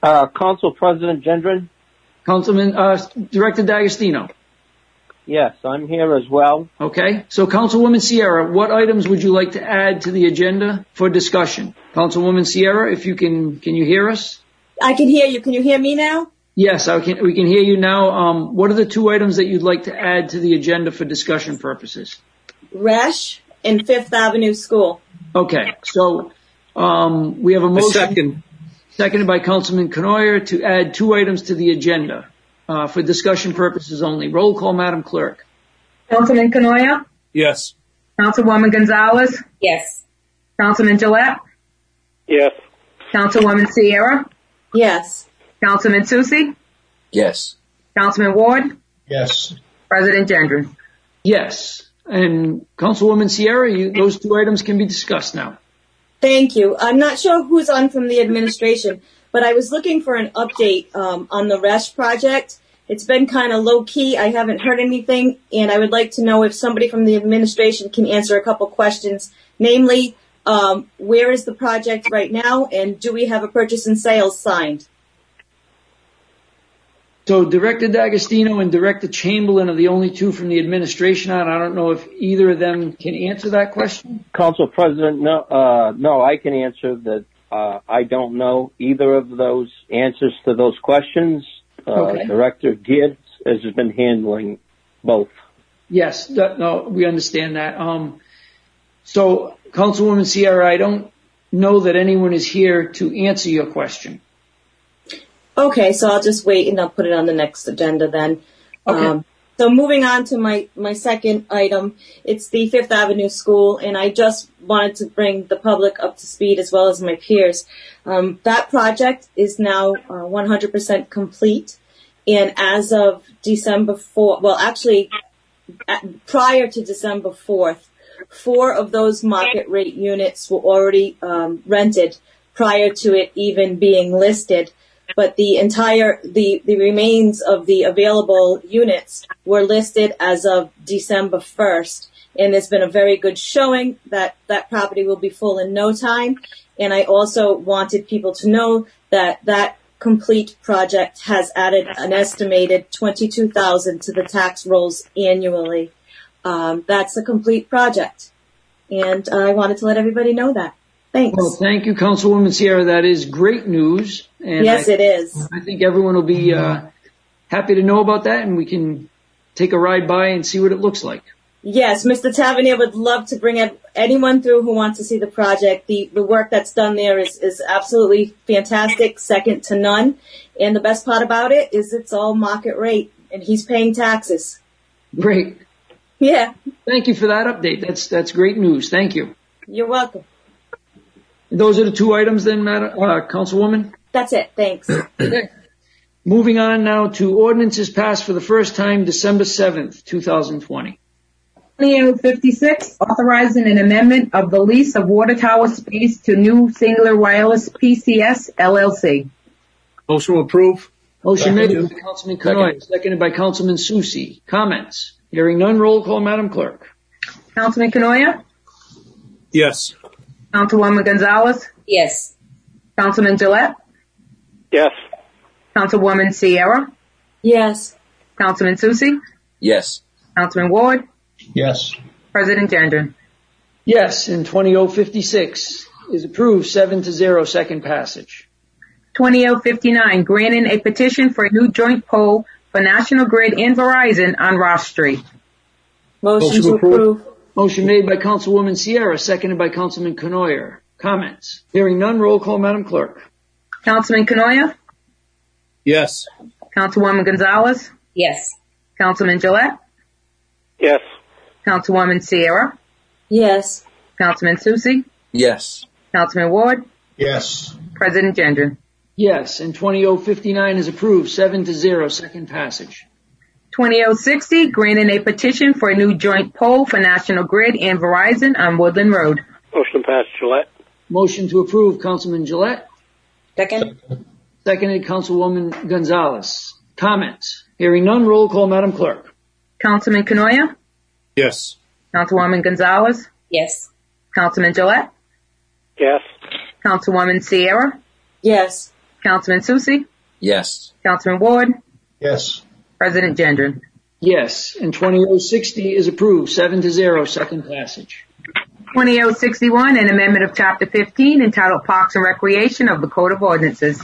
Uh, Council President Gendron? Councilman, uh, Director D'Agostino. Yes, I'm here as well. Okay. So Councilwoman Sierra, what items would you like to add to the agenda for discussion? Councilwoman Sierra, if you can, can you hear us? I can hear you. Can you hear me now? Yes, I can, we can hear you now. Um, what are the two items that you'd like to add to the agenda for discussion purposes? RESH and Fifth Avenue School. Okay. So, um, we have a A motion. second. Seconded by Councilman Cournoyer to add two items to the agenda, Uh, for discussion purposes only. Roll call, Madam Clerk. Councilman Cournoyer? Yes. Councilwoman Gonzalez? Yes. Councilman Jalette? Yes. Councilwoman Sierra, Yes. Councilman Soucy, Yes. Councilman Ward, Yes. President Gendron. Yes. And Councilwoman Sierra, you, those two items can be discussed now. Thank you. I'm not sure who's on from the administration, but I was looking for an update um, on the RESH project. It's been kind of low key. I haven't heard anything, and I would like to know if somebody from the administration can answer a couple questions. Namely, um, where is the project right now, and do we have a purchase and sales signed? So Director D'Agostino and Director Chamberlain are the only two from the administration on. I don't know if either of them can answer that question. Council President, no, uh, no, I can answer that. Uh, I don't know either of those answers to those questions. Uh, Okay. Director Gibbs has been handling both. Yes, that, no, we understand that. Um, so Councilwoman Sierra, I don't know that anyone is here to answer your question. Okay, so I'll just wait and I'll put it on the next agenda then. Okay. Um, so moving on to my, my second item, it's the Fifth Avenue School, and I just wanted to bring the public up to speed as well as my peers. Um, that project is now uh, 100% complete, and as of December 4th, well, actually, at, prior to December 4th, four of those market rate units were already um, rented prior to it even being listed but the entire the the remains of the available units were listed as of December 1st and there's been a very good showing that that property will be full in no time. And I also wanted people to know that that complete project has added an estimated 22,000 to the tax rolls annually. Um, that's a complete project. And I wanted to let everybody know that thanks Well, thank you, Councilwoman Sierra. That is great news. And yes I, it is I think everyone will be uh, happy to know about that, and we can take a ride by and see what it looks like. Yes, Mr. Tavernier would love to bring anyone through who wants to see the project. The the work that's done there is, is absolutely fantastic, second to none. And the best part about it is it's all market rate and he's paying taxes. Great. Yeah, Thank you for that update. That's that's great news. Thank you. you're welcome. Those are the two items then, Madam uh, Councilwoman. That's it. Thanks. (clears throat) Okay. Moving on now to ordinances passed for the first time December 7th, 2020. 2856, authorizing an amendment of the lease of water tower space to New Cingular Wireless PCS LLC. Motion approved. approve. Motion made by Councilman Cournoyer, seconded by Councilman Soucy. Comments? Hearing none, roll call, Madam Clerk. Councilman Cournoyer, Yes. Councilwoman Gonzalez, Yes. Councilman Jalette, Yes. Councilwoman Sierra, yes. Councilman Soucy, Yes. Councilman Ward, Yes. President Gendron. Yes, and 20056 is approved, seven to zero, second passage. 20059, granting a petition for a new joint pole for National Grid and Verizon on Ross Street. Motion, Motion to approved. approve. Motion made by Councilwoman Sierra, seconded by Councilman Cournoyer. Comments? Hearing none, roll call, Madam Clerk. Councilman Cournoyer, Yes. Councilwoman Gonzalez, Yes. Councilman Jalette, Yes. Councilwoman Sierra, Yes. Councilman Soucy, Yes. Councilman Ward, Yes. President Gendron. Yes, and 20059 is approved, seven to second passage. 20060, granting a petition for a new joint pole for National Grid and Verizon on Woodland Road. Motion passed, Jalette. Motion to approve, Councilman Jalette, Second? seconded Councilwoman Gonzalez. Comments? Hearing none, roll call, Madam Clerk. Councilman Cournoyer, Yes. Councilwoman Gonzalez, Yes. Councilman Jalette, Yes. Councilwoman Sierra, Yes. Councilman Soucy, Yes. Councilman Ward, Yes. President Gendron. Yes, and 20060 is approved, seven to second passage. 20061, an amendment of Chapter 15 entitled Parks and Recreation of the Code of Ordinances.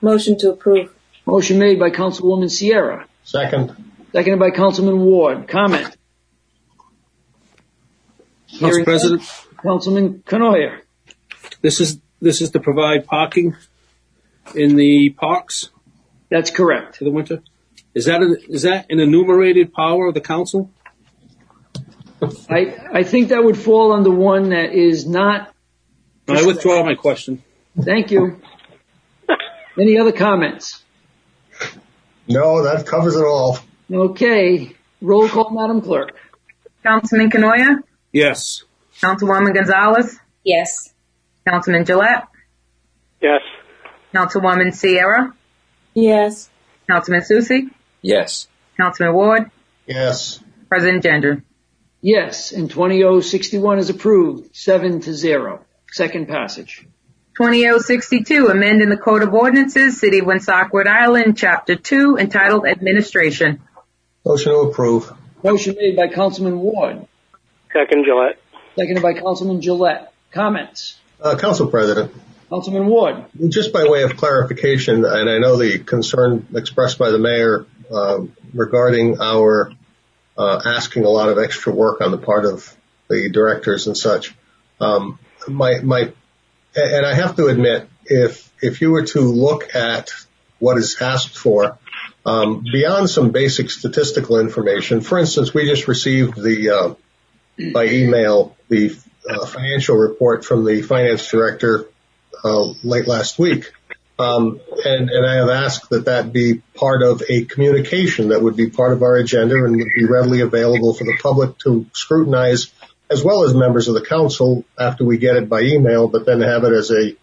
Motion to approve. Motion made by Councilwoman Sierra, Second. seconded by Councilman Ward. Comment? Council Hearing President, Councilman Cournoyer. this is, this is to provide parking in the parks That's correct. for the winter. Is that, an- that an enumerated power of the council? I, I think that would fall under one that is not, I withdraw my question. Thank you. Any other comments? No, that covers it all. Okay. Roll call, Madam Clerk. Councilman Cournoyer, Yes. Councilwoman Gonzalez, Yes. Councilman Jalette, Yes. Councilwoman Sierra, Yes. Councilman Soucy, Yes. Councilman Ward, Yes. President Gendron. Yes, and 20061 is approved, seven to zero. Second passage. 20062, amending the Code of Ordinances, City of Woonsocket Island, Chapter 2, entitled Administration. Motion to approve. Motion made by Councilman Ward, Second Jalette. seconded by Councilman Jalette. Comments? Uh, Council President, Councilman Ward. just by way of clarification, and I know the concern expressed by the mayor regarding our uh, asking a lot of extra work on the part of the directors and such. Um, my my, and I have to admit, if if you were to look at what is asked for, um, beyond some basic statistical information, for instance, we just received the uh, by email the uh, financial report from the finance director uh, late last week. Um, and, and I have asked that that be part of a communication that would be part of our agenda and would be readily available for the public to scrutinize as well as members of the council after we get it by email, but then have it as a,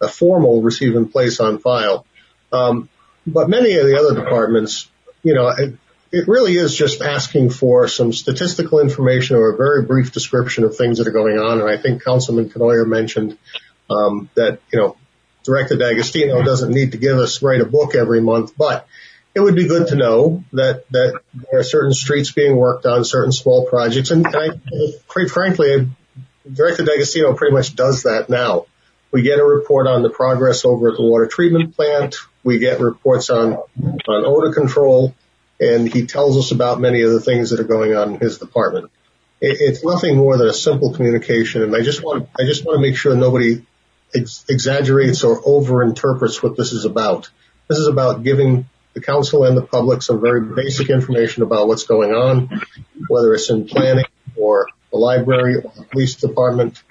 a formal receive place on file. Um, but many of the other departments, you know, it, it really is just asking for some statistical information or a very brief description of things that are going on. And I think Councilman Cournoyer mentioned um, that, you know, Director D'Agostino doesn't need to give us write a book every month, but it would be good to know that that there are certain streets being worked on, certain small projects, and I, quite frankly, Director D'Agostino pretty much does that now. We get a report on the progress over at the water treatment plant. We get reports on on odor control, and he tells us about many of the things that are going on in his department. It, it's nothing more than a simple communication, and I just want I just want to make sure nobody ex- exaggerates or overinterprets what this is about. This is about giving the council and the public some very basic information about what's going on, whether it's in planning or the library or the police department.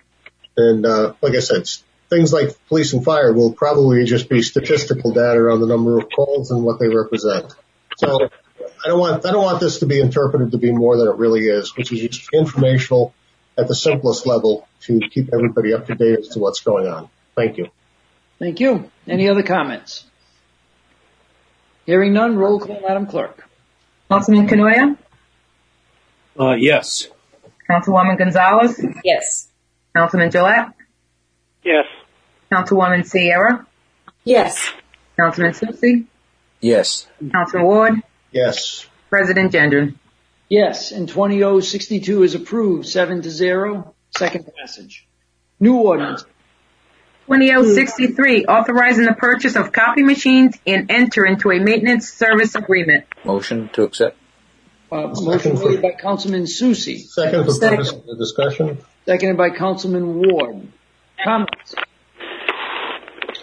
And uh, like I said, things like police and fire will probably just be statistical data on the number of calls and what they represent. So I don't want I don't want this to be interpreted to be more than it really is, which is just informational at the simplest level to keep everybody up to date as to what's going on. Thank you. Thank you. Any other comments? Hearing none, roll call, Madam Clerk. Councilman Cournoyer, Uh, yes. Councilwoman Gonzalez, Yes. Councilman Jalette, Yes. Councilwoman Sierra, Yes. Councilman Soucy, Yes. Councilman Ward, Yes. President Gendron. Yes, and 20062 is approved, seven to zero. Second passage. New ordinance. 20063, authorizing the purchase of copy machines and enter into a maintenance service agreement. Motion to accept. Uh, motion made by Councilman Soucy, Second for Second. purpose of the discussion. seconded by Councilman Ward. Comments?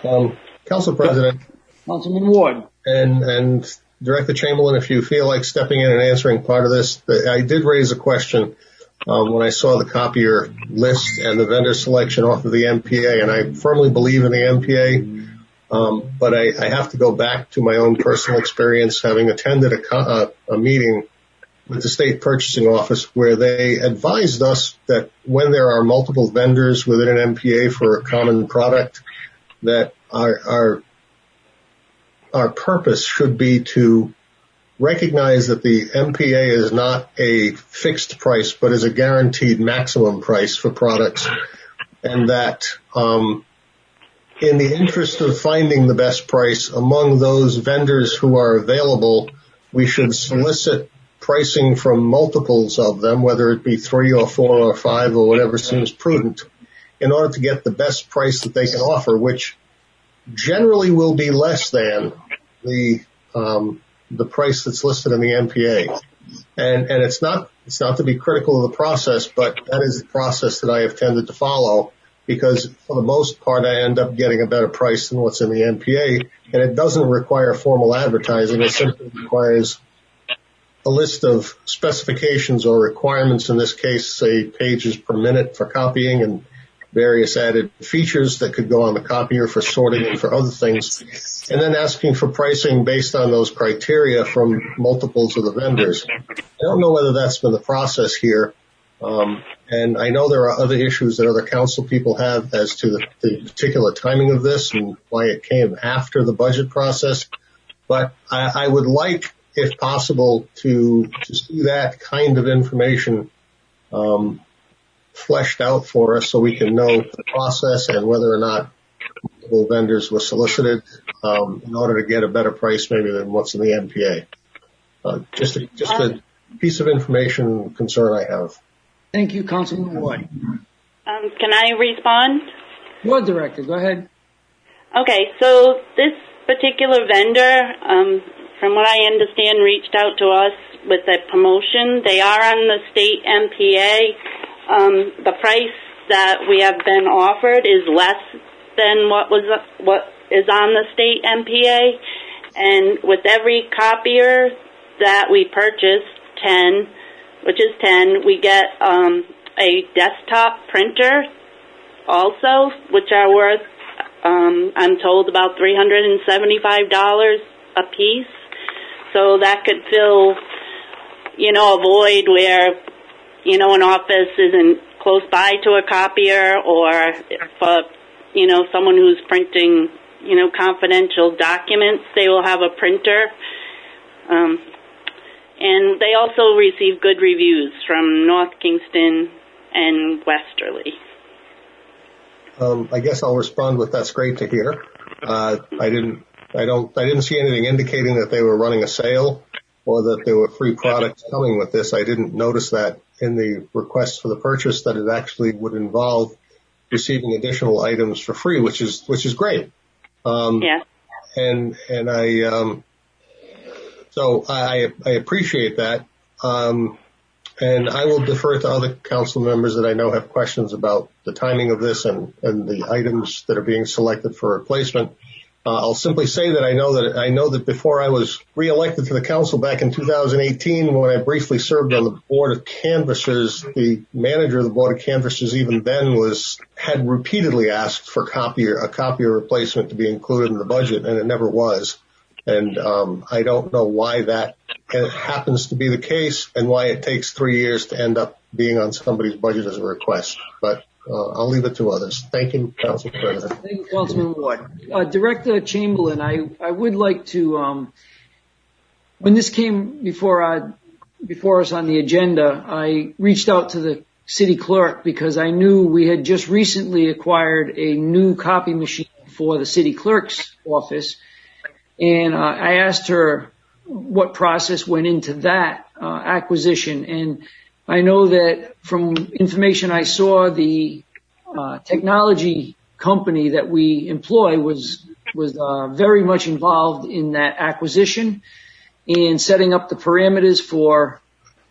Um, Council President Councilman Ward. and, and Director Chamberlain, if you feel like stepping in and answering part of this, I did raise a question um, when I saw the copier list and the vendor selection off of the MPA, and I firmly believe in the MPA. Um, but I, I have to go back to my own personal experience, having attended a, co- a meeting with the state purchasing office where they advised us that when there are multiple vendors within an MPA for a common product, that our, our our purpose should be to recognize that the MPA is not a fixed price, but is a guaranteed maximum price for products, and that um, in the interest of finding the best price among those vendors who are available, we should solicit pricing from multiples of them, whether it be three or four or five or whatever seems prudent, in order to get the best price that they can offer, which generally will be less than the um, the price that's listed in the MPA. And and it's not it's not to be critical of the process, but that is the process that I have tended to follow because for the most part I end up getting a better price than what's in the MPA, and it doesn't require formal advertising. It simply requires a list of specifications or requirements. In this case, say pages per minute for copying and various added features that could go on the copier for sorting and for other things, and then asking for pricing based on those criteria from multiples of the vendors. I don't know whether that's been the process here. Um, and I know there are other issues that other council people have as to the, the particular timing of this and why it came after the budget process. But I, I would like, if possible, to, to see that kind of information um, fleshed out for us so we can know the process and whether or not multiple vendors were solicited um, in order to get a better price maybe than what's in the MPA. Uh, just a, just a piece of information concern I have. Thank you, Councilman Ward. Um, can I respond? Board Director, go ahead. Okay, so this particular vendor, um, from what I understand, reached out to us with a promotion. They are on the state MPA. Um, the price that we have been offered is less than what was what is on the state MPA, and with every copier that we purchase, ten, which is ten, we get um, a desktop printer also, which are worth um, I'm told about $375 a piece. So that could fill, you know, a void where, you know, an office isn't close by to a copier or for, you know, someone who's printing, you know, confidential documents, they will have a printer. Um, and they also receive good reviews from North Kingstown and Westerly. Um, I guess I'll respond with that's great to hear. Uh, I didn't, I don't, I didn't see anything indicating that they were running a sale or that there were free products coming with this. I didn't notice that in the request for the purchase that it actually would involve receiving additional items for free, which is, which is great. Um, yeah. And, and I, um, so I, I appreciate that. Um, and I will defer to other council members that I know have questions about the timing of this and, and the items that are being selected for replacement. Uh, I'll simply say that I know that I know that before I was reelected to the council back in 2018, when I briefly served on the board of canvassers, the manager of the board of canvassers even then was had repeatedly asked for copier a copier replacement to be included in the budget, and it never was. And um, I don't know why that happens to be the case and why it takes three years to end up being on somebody's budget as a request. But uh, I'll leave it to others. Thank you, Council President. Thank you, Councilman Ward. Uh, Director Chamberlain, I, I would like to, um, when this came before uh, before us on the agenda, I reached out to the city clerk because I knew we had just recently acquired a new copy machine for the city clerk's office and uh, I asked her what process went into that uh, acquisition. And I know that from information I saw, the uh, technology company that we employ was was uh, very much involved in that acquisition and setting up the parameters for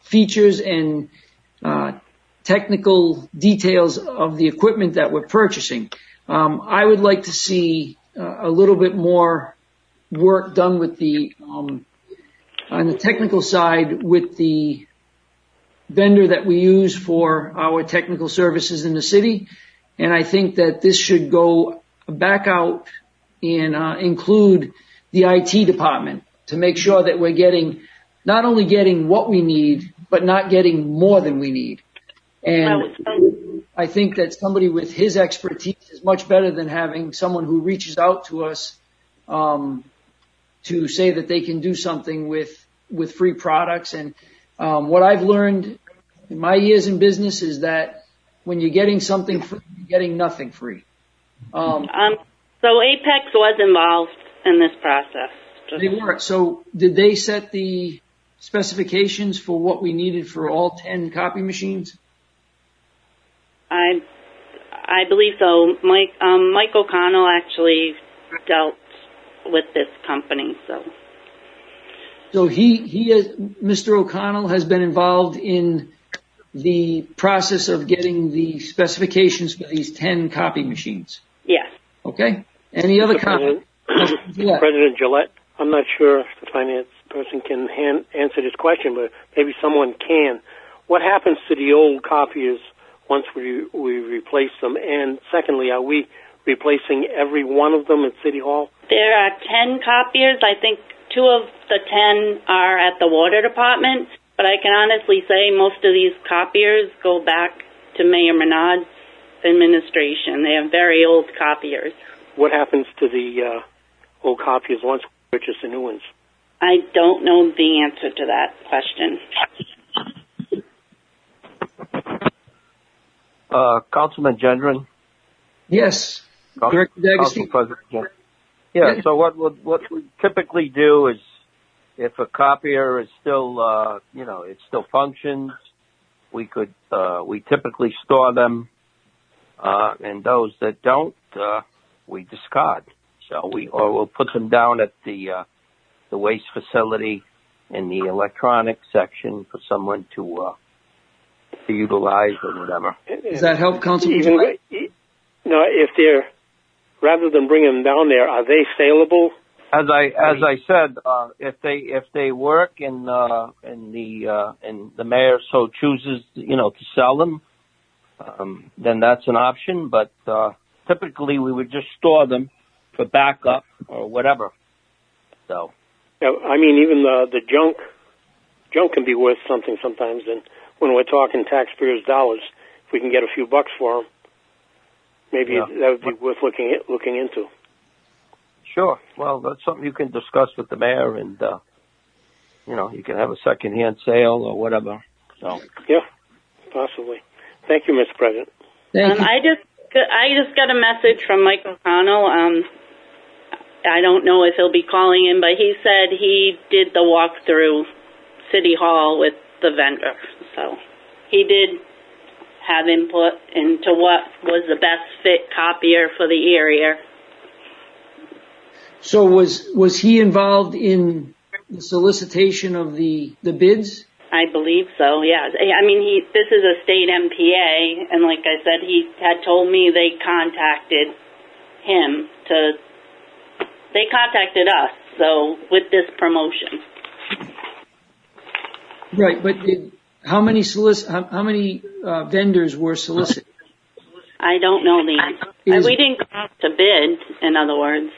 features and uh, technical details of the equipment that we're purchasing. Um, I would like to see uh, a little bit more work done with the um, on the technical side with the vendor that we use for our technical services in the city. And I think that this should go back out and uh, include the IT department to make sure that we're getting not only getting what we need, but not getting more than we need. And I think that somebody with his expertise is much better than having someone who reaches out to us um, to say that they can do something with with free products. And um, what I've learned in my years in business is that when you're getting something free, you're getting nothing free. Um, um, so Apex was involved in this process. They were. So did they set the specifications for what we needed for all 10 copy machines? I I believe so. Mike um, Mike O'Connell actually dealt with this company. So. So he he is, Mr. O'Connell has been involved in the process of getting the specifications for these 10 copy machines. Yes. Okay. Any other comments? President, President Jalette, I'm not sure if the finance person can hand, answer this question, but maybe someone can. What happens to the old copiers once we we replace them? And secondly, are we replacing every one of them at City Hall? There are 10 copiers. I think two of the 10 are at the water department, but I can honestly say most of these copiers go back to Mayor Menard's administration. They are very old copiers. What happens to the uh, old copiers once we purchase the new ones? I don't know the answer to that question. Uh, Councilman Gendron. Yes. Director Council D'Agostino. President. Yeah, (laughs) so what, what, what we typically do is if a copier is still, uh, you know, it still functions, we could, uh, we typically store them, uh, and those that don't, uh, we discard. So we, or we'll put them down at the, uh, the waste facility in the electronic section for someone to, uh, to utilize or whatever. Does that help, Councilman? Even no, if they're rather than bringing them down there, are they saleable? As I as I said, uh, if they if they work and uh, and the uh, and the mayor so chooses, you know, to sell them, um, then that's an option. But uh, typically, we would just store them for backup or whatever. So Yeah, I mean, even the the junk junk can be worth something sometimes. And when we're talking taxpayers' dollars, if we can get a few bucks for them, maybe Yeah. that would be worth looking at, looking into. sure, well, that's something you can discuss with the mayor, and uh, you know, you can have a secondhand sale or whatever. So Yeah, possibly. Thank you, Mr. President. Thank um, you. I just got- I just got a message from Mike O'Connell. Um, I don't know if he'll be calling in, but he said he did the walkthrough City Hall with the vendor. So he did have input into what was the best fit copier for the area. So was was he involved in the solicitation of the the bids? I believe so. Yeah. I mean, he. This is a state MPA, and like I said, he had told me they contacted him to. They contacted us. So with this promotion, Right, but did, how many solic how, how many uh, vendors were solicited? I don't know the answer. Is- we didn't go out to bid. In other words,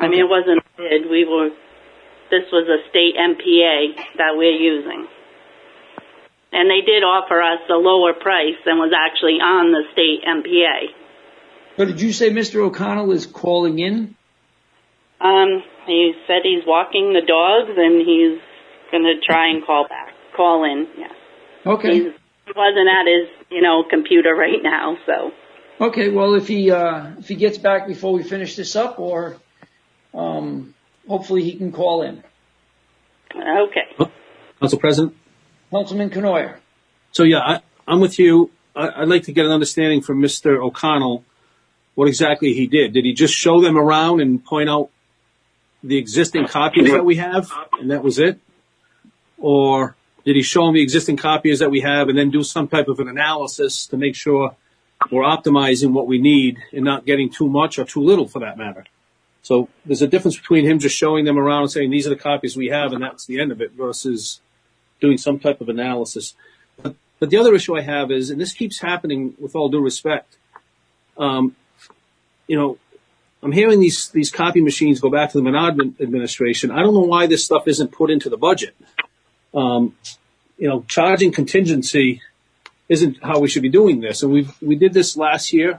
I mean, it wasn't a bid. We were. This was a state MPA that we're using. And they did offer us a lower price than was actually on the state MPA. But did you say Mr. O'Connell is calling in? Um, he said he's walking the dogs and he's gonna try and call back, call in. Yes, Okay. he's, he wasn't at his, you know, computer right now. So Okay. Well, if he uh, if he gets back before we finish this up, or um, hopefully he can call in. okay, Council President. Councilman Cournoyer. So yeah, I, I'm with you. I, I'd like to get an understanding from Mr. O'Connell what exactly he did. Did he just show them around and point out the existing copies that we have, and that was it? Or did he show them the existing copies that we have and then do some type of an analysis to make sure we're optimizing what we need and not getting too much or too little for that matter? So there's a difference between him just showing them around and saying these are the copies we have and that's the end of it versus doing some type of analysis. But, but the other issue I have is, and this keeps happening with all due respect, um, you know, I'm hearing these these copy machines go back to the Menard administration. I don't know why this stuff isn't put into the budget. Um, you know, charging contingency isn't how we should be doing this. And we we did this last year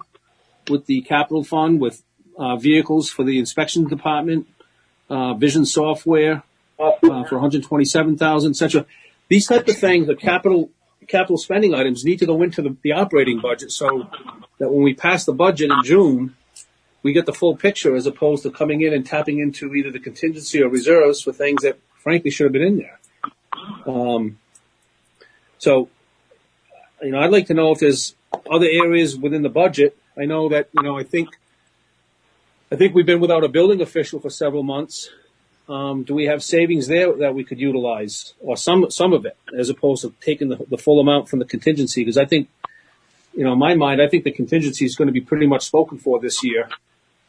with the capital fund with uh, vehicles for the inspection department, uh, vision software uh, for 127,000, etc. These type of things, the capital capital spending items, need to go into the, the operating budget so that when we pass the budget in June, we get the full picture as opposed to coming in and tapping into either the contingency or reserves for things that frankly should have been in there. Um, so, you know, I'd like to know if there's other areas within the budget. I know that, you know, I think, I think we've been without a building official for several months. Um, do we have savings there that we could utilize or some, some of it as opposed to taking the, the full amount from the contingency? Because I think, you know, in my mind, I think the contingency is going to be pretty much spoken for this year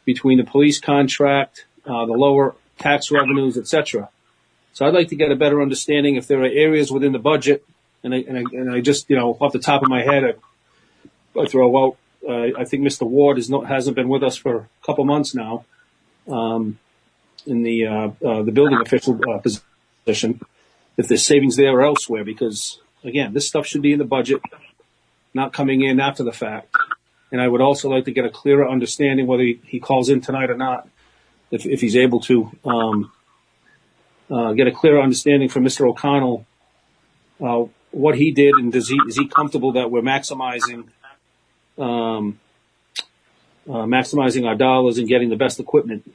between the police contract, uh, the lower tax revenues, et cetera. So I'd like to get a better understanding if there are areas within the budget, and I, and I, and I just, you know, off the top of my head, I I throw out, uh, I think Mr. Ward is not, hasn't been with us for a couple months now, um, in the, uh, uh, the building official, uh, position. If there's savings there or elsewhere, because again, this stuff should be in the budget, not coming in after the fact. And I would also like to get a clearer understanding whether he, he calls in tonight or not, if, if he's able to, um, get a clear understanding from Mr. O'Connell, uh, what he did and does he, is he comfortable that we're maximizing, um, uh, maximizing our dollars and getting the best equipment.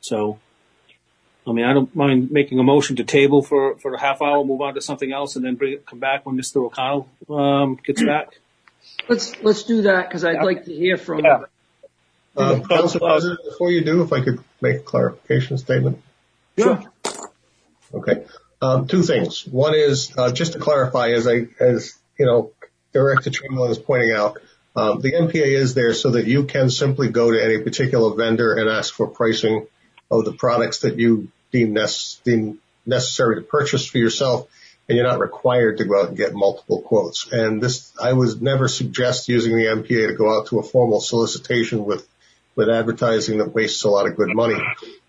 So, I mean, I don't mind making a motion to table for, for a half hour, move on to something else and then bring it, come back when Mr. O'Connell, um, gets back. Let's, let's do that because I'd like to hear from, Yeah. Uh, Council President, before you do, if I could make a clarification statement. Sure. Okay. Um, two things. One is, uh, just to clarify, as I, as, you know, Director Chamberlain is pointing out, um, the MPA is there so that you can simply go to any particular vendor and ask for pricing of the products that you deem, nec- deem necessary to purchase for yourself, and you're not required to go out and get multiple quotes. And this, I would never suggest using the MPA to go out to a formal solicitation with, with advertising that wastes a lot of good money.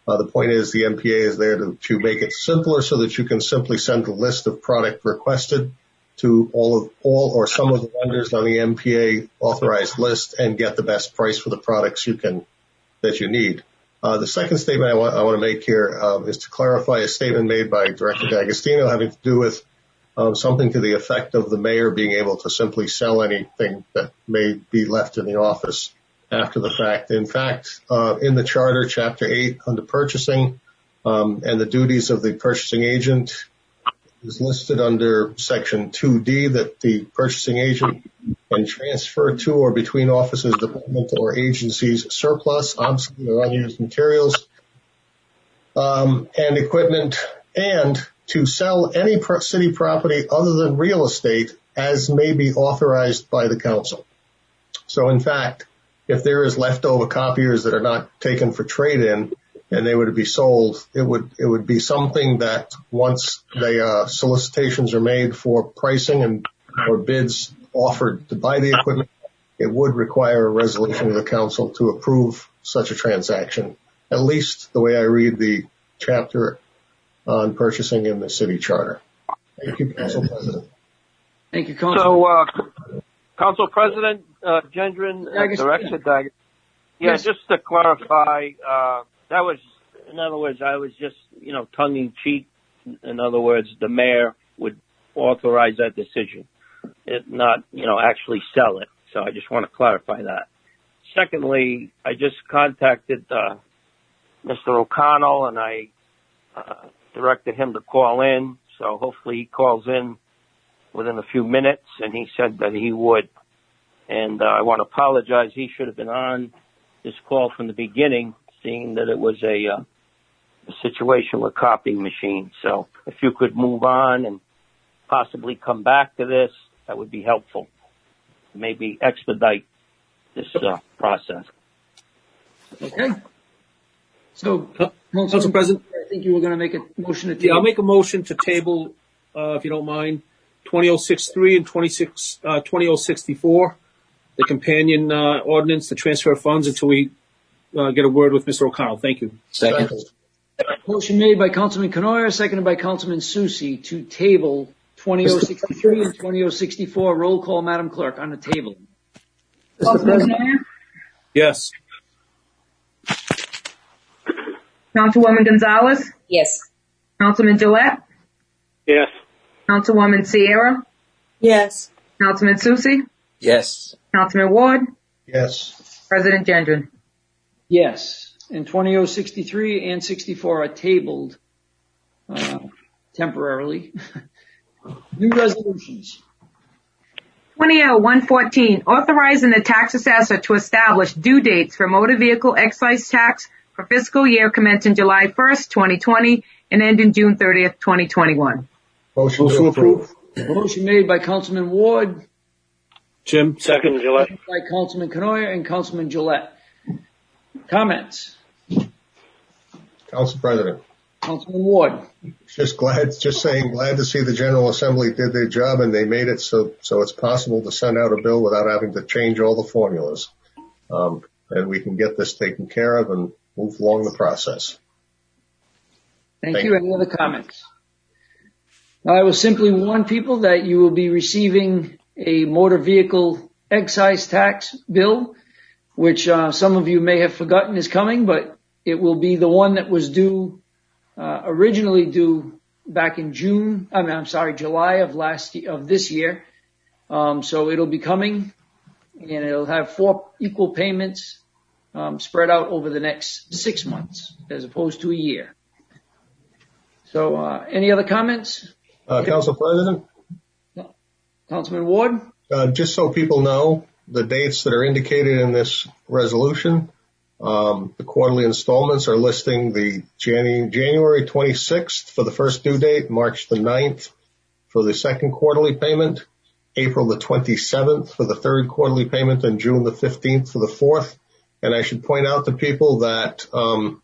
Uh, the point is the MPA is there to, to make it simpler so that you can simply send a list of product requested to all of all or some of the vendors on the MPA authorized list and get the best price for the products you can that you need. Uh, the second statement I want, I want to make here um, is to clarify a statement made by Director D'Agostino having to do with um, something to the effect of the mayor being able to simply sell anything that may be left in the office after the fact. In fact, uh, in the charter, chapter eight, under purchasing um, and the duties of the purchasing agent, is listed under section 2D that the purchasing agent can transfer to or between offices, department, or agencies surplus, obsolete, or unused materials um, and equipment, and to sell any pro- city property other than real estate as may be authorized by the council. So, in fact, if there is leftover copiers that are not taken for trade-in, and they were to be sold, it would it would be something that once the uh, solicitations are made for pricing and or bids offered to buy the equipment, it would require a resolution of the council to approve such a transaction. At least the way I read the chapter on purchasing in the city charter. Thank you, Council President. thank you, Council. So, uh, Council President, uh, Gendron, uh, Director Dag- yeah, Yes. just to clarify, uh, that was, in other words, I was just, you know, tongue in cheek. In other words, the mayor would authorize that decision, it not, you know, actually sell it. So I just want to clarify that. Secondly, I just contacted, uh, Mr. O'Connell and I, uh, directed him to call in. So hopefully he calls in within a few minutes, and he said that he would. And uh, I want to apologize. He should have been on this call from the beginning, seeing that it was a, uh, a situation with copying machines. So if you could move on and possibly come back to this, that would be helpful. Maybe expedite this uh, process. Okay. So, Council Councilman, President, I think you were going to make a motion to yeah, I'll table. make a motion to table, uh, if you don't mind, 20063 and 26, uh, 20064, the companion, uh, ordinance to transfer funds until we, uh, get a word with Mr. O'Connell. Thank you. Second. Motion made by Councilman Cournoyer, seconded by Councilman Soucy to table 20063 and 20064. Roll call, Madam Clerk, on the table. Councilman Cournoyer? Yes. Councilwoman Gonzalez? Yes. Councilman Jalette? Yes. Councilwoman Sierra? Yes. Councilman Soucy? Yes. Councilman Ward? Yes. President Gendron? Yes, and 20063 and 64 are tabled uh, temporarily. (laughs) New resolutions. 20L114, authorizing the tax assessor to establish due dates for motor vehicle excise tax for fiscal year commencing July 1st, 2020 and ending June 30th, 2021. Motion Motion to to approve. Motion made by Councilman Ward, Jim, Second, Jalette. by Councilman Cournoyer and Councilman Jalette. Comments? Council President. Councilman Ward. Just glad, just saying, glad to see the General Assembly did their job and they made it so so it's possible to send out a bill without having to change all the formulas, um, and we can get this taken care of and move along the process. Thank, Thank you. Any other comments? I will simply warn people that you will be receiving a motor vehicle excise tax bill, which uh, some of you may have forgotten is coming, but it will be the one that was due uh, originally due back in June. I mean, I'm sorry, July of last of this year. Um, so it'll be coming, and it'll have four equal payments um, spread out over the next six months, as opposed to a year. So, uh, any other comments? Uh, Council President? Councilman Ward? Uh, just so people know, the dates that are indicated in this resolution, um, the quarterly installments are listing the January 26th for the first due date, March the 9th for the second quarterly payment, April the 27th for the third quarterly payment, and June the 15th for the fourth. And I should point out to people that um,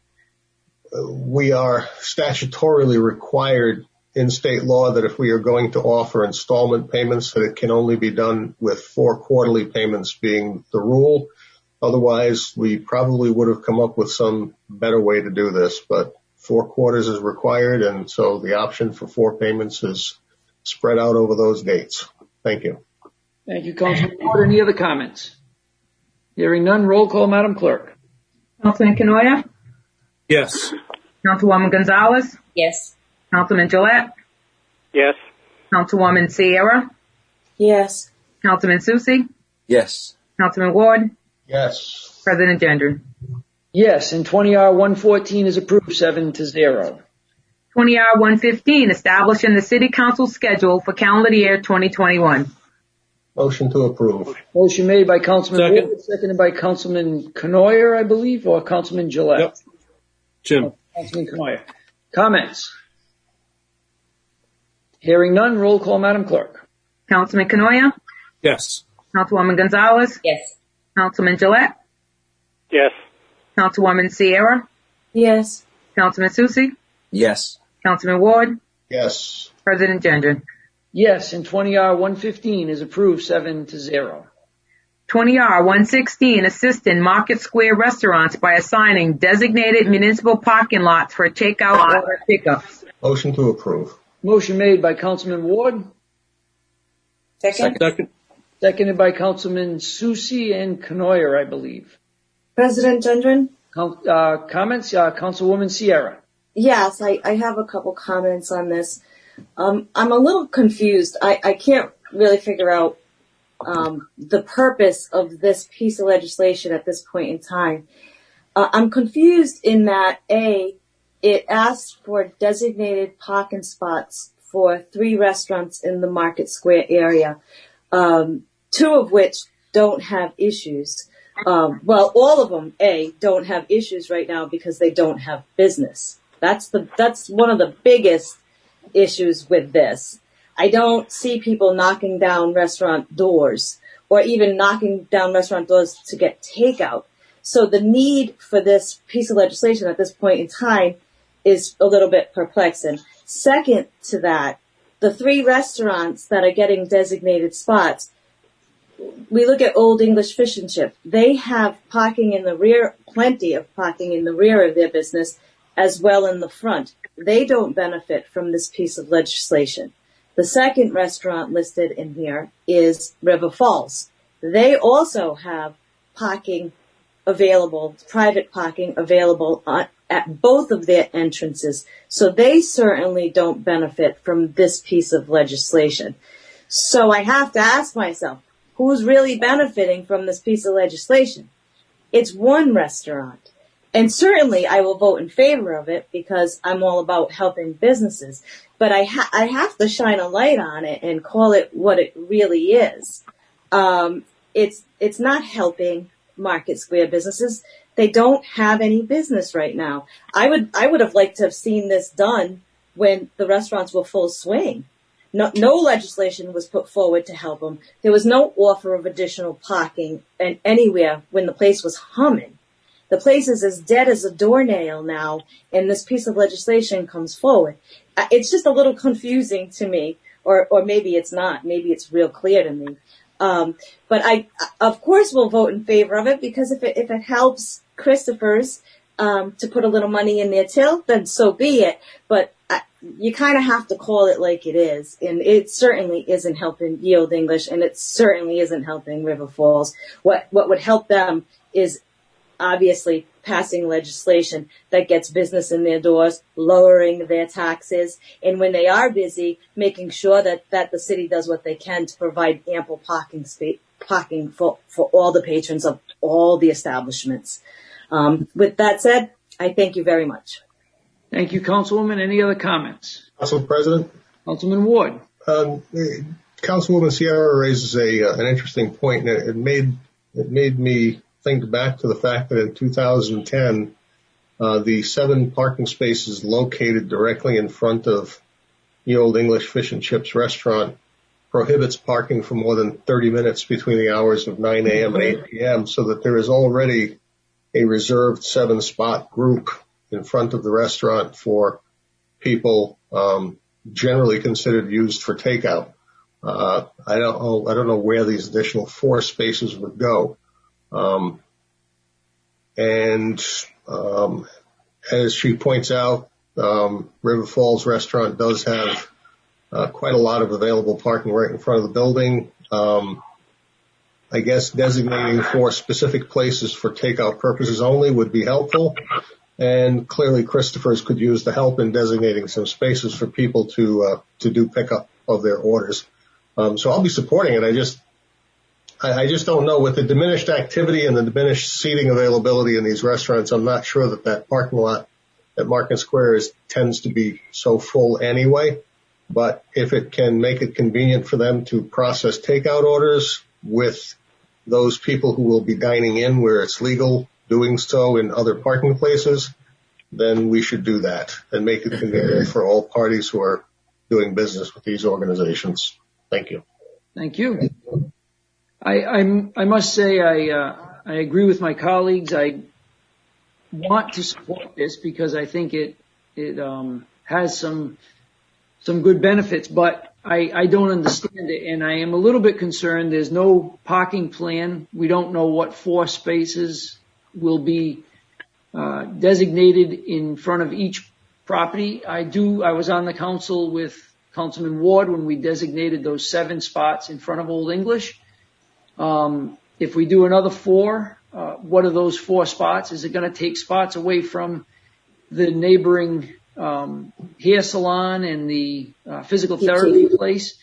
we are statutorily required in state law that if we are going to offer installment payments, that it can only be done with four quarterly payments being the rule. Otherwise, we probably would have come up with some better way to do this, but four quarters is required, and so the option for four payments is spread out over those dates. Thank you. Thank you, Councilman Ward. Any other comments? Hearing none, roll call, Madam Clerk. Councilman Cournoyer? Yes. Councilwoman Gonzalez? Yes. Councilman Jalette? Yes. Councilwoman Sierra? Yes. Councilman Soucy? Yes. Councilman Ward? Yes. President Gendron? Yes, and 20R 114 is approved seven to zero. 20R 115, establishing the city council schedule for calendar year 2021. Motion to approve. Motion made by Councilman Second. Ward, seconded by Councilman Cournoyer, I believe, or Councilman Jalette. Yep. Jim. Councilman Cournoyer. Comments? Hearing none, roll call, Madam Clerk. Councilman Cournoyer? Yes. Councilwoman Gonzalez? Yes. Councilman Jalette? Yes. Councilwoman Sierra? Yes. Councilman Soucy? Yes. Councilman Ward? Yes. President Gendron? Yes, and 20R 115 is approved seven to zero. 20R 116, assisting Market Square restaurants by assigning designated municipal parking lots for takeout order pickups. Motion to approve. Motion made by Councilman Ward, Second? Second. seconded by Councilman Soucy and Cournoyer, I believe. President Gendron? Com- uh, comments, uh, Councilwoman Sierra. Yes, I, I have a couple comments on this. Um, I'm a little confused. I, I can't really figure out um, the purpose of this piece of legislation at this point in time. Uh, I'm confused in that A, it asks for designated parking spots for three restaurants in the Market Square area, um, two of which don't have issues. Um, well, all of them, A, don't have issues right now because they don't have business. That's the, that's one of the biggest issues with this. I don't see people knocking down restaurant doors or even knocking down restaurant doors to get takeout. So the need for this piece of legislation at this point in time is a little bit perplexing. Second to that, the three restaurants that are getting designated spots, we look at Old English Fish and Chip. They have parking in the rear, plenty of parking in the rear of their business as well in the front. They don't benefit from this piece of legislation. The second restaurant listed in here is River Falls. They also have parking available, private parking available on, at both of their entrances. So they certainly don't benefit from this piece of legislation. So I have to ask myself, who's really benefiting from this piece of legislation? It's one restaurant. And certainly I will vote in favor of it because I'm all about helping businesses. But I, ha- I have to shine a light on it and call it what it really is. Um, it's, it's not helping market square businesses. They don't have any business right now. I would, I would have liked to have seen this done when the restaurants were full swing. No, no legislation was put forward to help them. There was no offer of additional parking and anywhere when the place was humming. The place is as dead as a doornail now, and this piece of legislation comes forward. Uh, It's just a little confusing to me, or or maybe it's not. Maybe it's real clear to me. Um, but I, of course, will vote in favor of it because if it if it helps Christopher's um, to put a little money in their till, then so be it. But I, you kind of have to call it like it is, and it certainly isn't helping Old English, and it certainly isn't helping River Falls. What what would help them is obviously passing legislation that gets business in their doors, lowering their taxes, and when they are busy, making sure that, that the city does what they can to provide ample parking space, parking for, for all the patrons of all the establishments. Um, with that said, I thank you very much. Thank you, Councilwoman. Any other comments? Council President, Councilman Ward. um, Councilwoman Sierra raises a, uh, an interesting point, and it, it made, it made me think back to the fact that in 2010, uh, the seven parking spaces located directly in front of the Old English Fish and Chips restaurant prohibits parking for more than 30 minutes between the hours of 9 a.m. and 8 p.m. so that there is already a reserved seven spot group in front of the restaurant for people um, generally considered used for takeout. Uh, I don't know. I don't know where these additional four spaces would go. Um, and um, as she points out, um, River Falls Restaurant does have uh, quite a lot of available parking right in front of the building. Um, I guess designating for specific places for takeout purposes only would be helpful. And clearly Christopher's could use the help in designating some spaces for people to, uh, to do pickup of their orders. Um, so I'll be supporting it. I just, I, I just don't know with the diminished activity and the diminished seating availability in these restaurants. I'm not sure that that parking lot at Market Square is, tends to be so full anyway. But if it can make it convenient for them to process takeout orders with those people who will be dining in where it's legal doing so in other parking places, then we should do that and make it convenient for all parties who are doing business with these organizations. Thank you. Thank you. I, I'm, I must say I, uh, I agree with my colleagues. I want to support this because I think it, it, um, has some, some good benefits, but I, don't understand it and I am a little bit concerned. There's no parking plan. We don't know what four spaces will be, uh, designated in front of each property. I do, I was on the council with Councilman Ward when we designated those seven spots in front of Old English. Um, if we do another four, uh, what are those four spots? Is it going to take spots away from the neighboring hair salon and the uh, physical therapy place?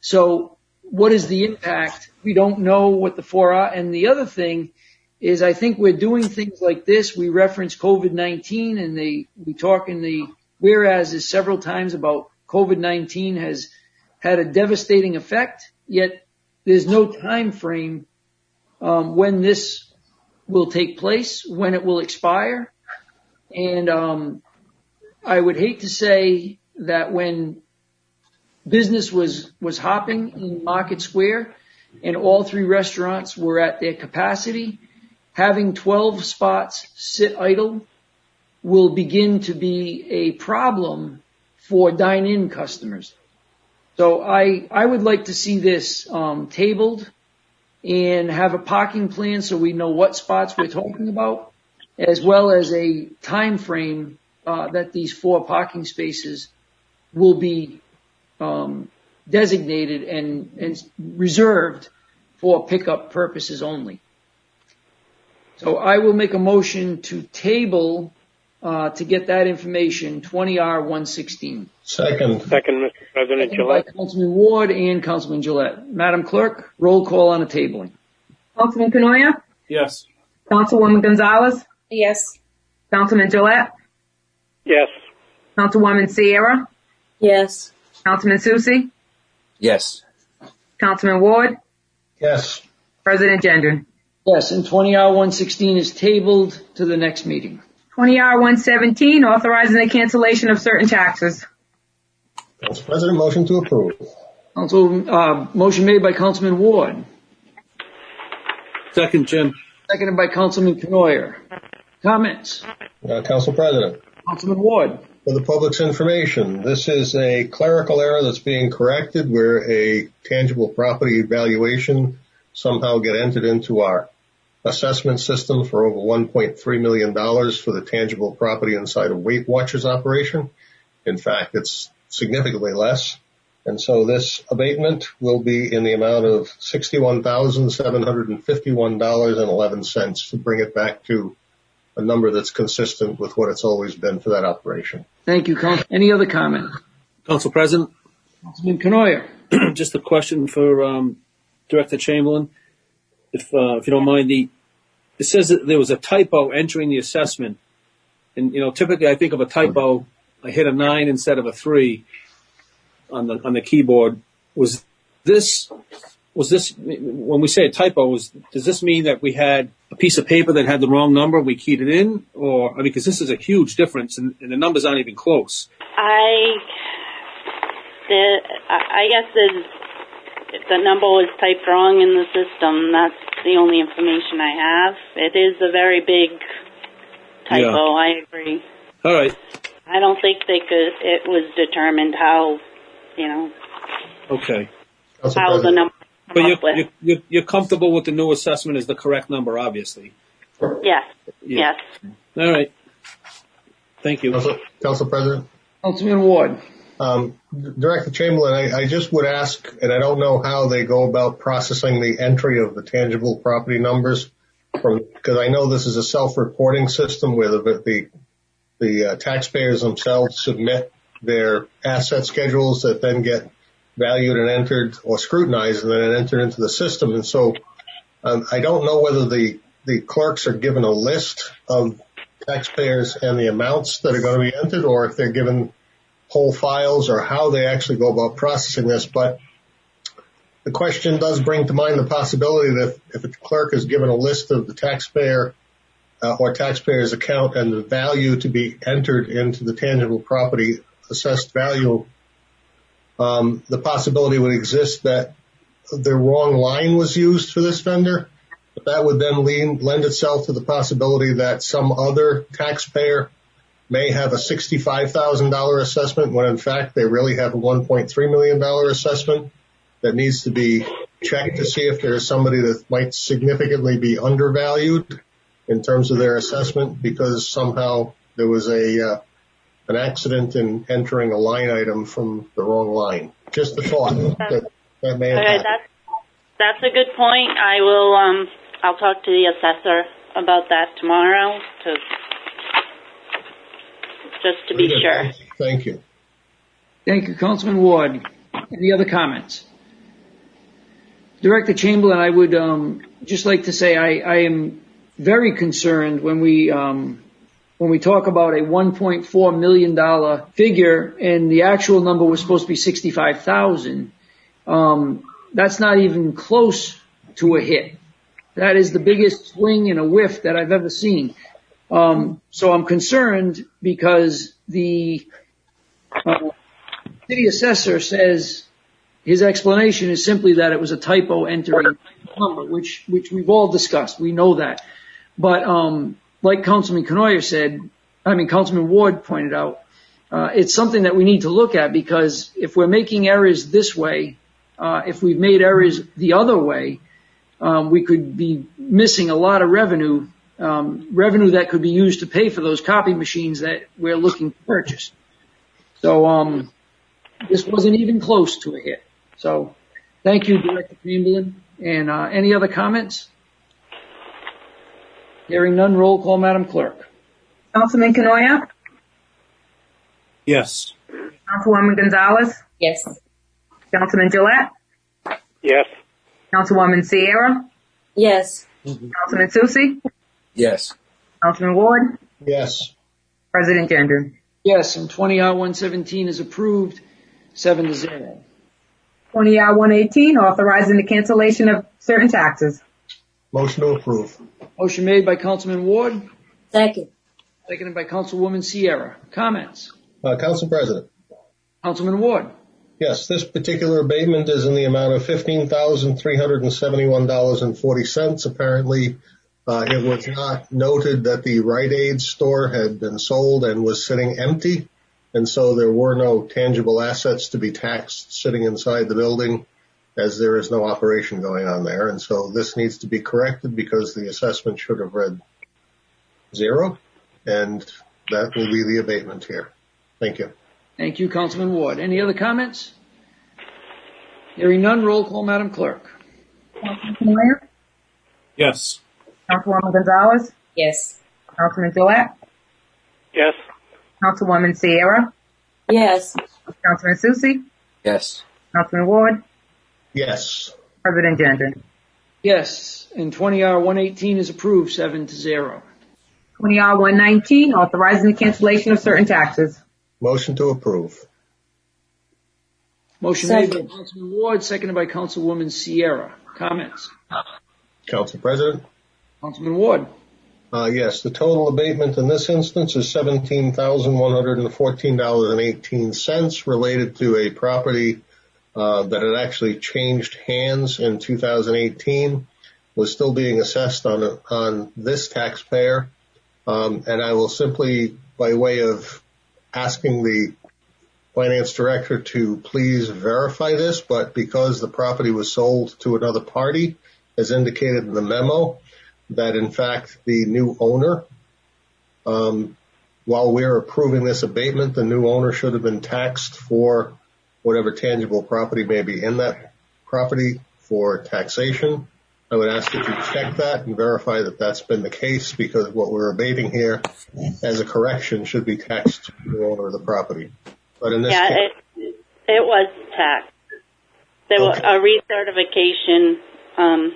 So what is the impact? We don't know what the four are. And the other thing is I think we're doing things like this. We reference COVID-19 and they, we talk in the whereas is several times about COVID-19 has had a devastating effect, yet there's no time frame um, when this will take place, when it will expire. And um, I would hate to say that when business was, was hopping in Market Square and all three restaurants were at their capacity, having 12 spots sit idle will begin to be a problem for dine-in customers. So I, I would like to see this um, tabled and have a parking plan so we know what spots we're talking about, as well as a time frame uh, that these four parking spaces will be um, designated and, and reserved for pickup purposes only. So I will make a motion to table uh, to get that information, 20R116. Second. Second, Mr. President By Jalette. Councilman Ward and Councilman Jalette. Madam Clerk, roll call on the tabling. Councilman Cournoyer, Yes. Councilwoman Gonzalez, Yes. Councilman Jalette, Yes. Councilwoman Sierra, Yes. Councilman Soucy, Yes. Councilman Ward, Yes. President Gendron. Yes, and 20R116 is tabled to the next meeting. 20R 117, authorizing the cancellation of certain taxes. Council President, motion to approve. Council, uh, motion made by Councilman Ward, Second, Jim. seconded by Councilman Cournoyer. Comments? Uh, Council President. Councilman Ward. For the public's information, this is a clerical error that's being corrected where a tangible property valuation somehow get entered into our assessment system for over $1.3 million for the tangible property inside of Weight Watchers operation. In fact, it's significantly less. And so this abatement will be in the amount of $61,751.11 to bring it back to a number that's consistent with what it's always been for that operation. Thank you, Council. Any other comment? Council President, Councilman Cournoyer. (clears throat) just a question for um, Director Chamberlain. If uh, if you don't mind, the it says that there was a typo entering the assessment, and you know typically I think of a typo, I hit a nine instead of a three on the on the keyboard. Was this was this when we say a typo? Was does this mean that we had a piece of paper that had the wrong number? We keyed it in, or I mean, because this is a huge difference, and, and the numbers aren't even close. I, the, I I guess the, if the number was typed wrong in the system, that's the only information I have. It is a very big typo, Yeah. I agree. All right, I don't think they could, it was determined how, you know, okay. Council how the number But come you're, up with. you're, you're, you're comfortable with the new assessment is the correct number, obviously. Yes, Yeah. yes. All right. Thank you. Council, Council President. Councilman Ward. Um, Director Chamberlain, I, I just would ask, and I don't know how they go about processing the entry of the tangible property numbers from, because I know this is a self-reporting system where the, the, the uh, taxpayers themselves submit their asset schedules that then get valued and entered or scrutinized and then it entered into the system. And so um, I don't know whether the, the clerks are given a list of taxpayers and the amounts that are going to be entered or if they're given whole files or how they actually go about processing this, but the question does bring to mind the possibility that if a clerk is given a list of the taxpayer uh, or taxpayer's account and the value to be entered into the tangible property assessed value, um, the possibility would exist that the wrong line was used for this vendor. But that would then lean, lend itself to the possibility that some other taxpayer may have a $65,000 assessment when in fact they really have a $1.3 million assessment that needs to be checked to see if there's somebody that might significantly be undervalued in terms of their assessment because somehow there was a uh, an accident in entering a line item from the wrong line. Just a thought that, that may have Okay, that's, that's a good point. I will, um, I'll talk to the assessor about that tomorrow to, just to be Very good. sure. Thank you. Thank you, Councilman Ward. Any other comments? Director Chamberlain, I would um, just like to say I, I am very concerned when we um, when we talk about a 1.4 million dollar figure and the actual number was supposed to be 65,000. Um, that's not even close to a hit. That is the biggest swing and a whiff that I've ever seen. Um, so I'm concerned because the uh, city assessor says his explanation is simply that it was a typo entering number, which which we've all discussed. We know that. But um, like Councilman Cournoyer said, I mean Councilman Ward pointed out, uh, it's something that we need to look at because if we're making errors this way, uh, if we've made errors the other way, um, we could be missing a lot of revenue, um, revenue that could be used to pay for those copy machines that we're looking to purchase. So um, this wasn't even close to a hit. So thank you, Director Chamberlain. And uh, any other comments? Hearing none, roll call, Madam Clerk. Councilman Cournoyer, Yes. Councilwoman Gonzalez, Yes. Councilman Jalette, Yes. Councilwoman Sierra, Yes. Councilman Soucy, Yes. Councilman Ward, Yes. President Gendron. Yes, and 20 R 117 is approved, seven to zero. 20 R 118, authorizing the cancellation of certain taxes. Motion to approve. Motion made by Councilman Ward, Second. seconded by Councilwoman Sierra. Comments? Uh, Council President. Councilman Ward. Yes, this particular abatement is in the amount of $15,371.40. Apparently, Uh, it was not noted that the Rite Aid store had been sold and was sitting empty. And so there were no tangible assets to be taxed sitting inside the building as there is no operation going on there. And so this needs to be corrected because the assessment should have read zero and that will be the abatement here. Thank you. Thank you, Councilman Ward. Any other comments? Hearing none, roll call, Madam Clerk. Councilman Cournoyer? Yes. Councilwoman Gonzalez? Yes. Councilman Jalette? Yes. Councilwoman Sierra? Yes. Councilman Soucy? Yes. Councilman Ward? Yes. President Gendron? Yes, and 20R118 is approved, seven to zero. 20R 119, authorizing the cancellation of certain taxes. Motion to approve. Motion made by Second. Councilman Ward, seconded by Councilwoman Sierra. Comments? Council President? Councilman Ward. Uh, yes, the total abatement in this instance is seventeen thousand one hundred and fourteen dollars and eighteen cents related to a property uh, that had actually changed hands in 2018, was still being assessed on on this taxpayer, um, and I will simply, by way of asking the finance director to please verify this, but because the property was sold to another party, as indicated in the memo, that in fact the new owner, um, while we're approving this abatement, the new owner should have been taxed for whatever tangible property may be in that property for taxation. I would ask that you check that and verify that that's been the case because what we're abating here as a correction should be taxed to the owner of the property. But in this Yeah, case, it, it was taxed. There was Okay. a recertification, um,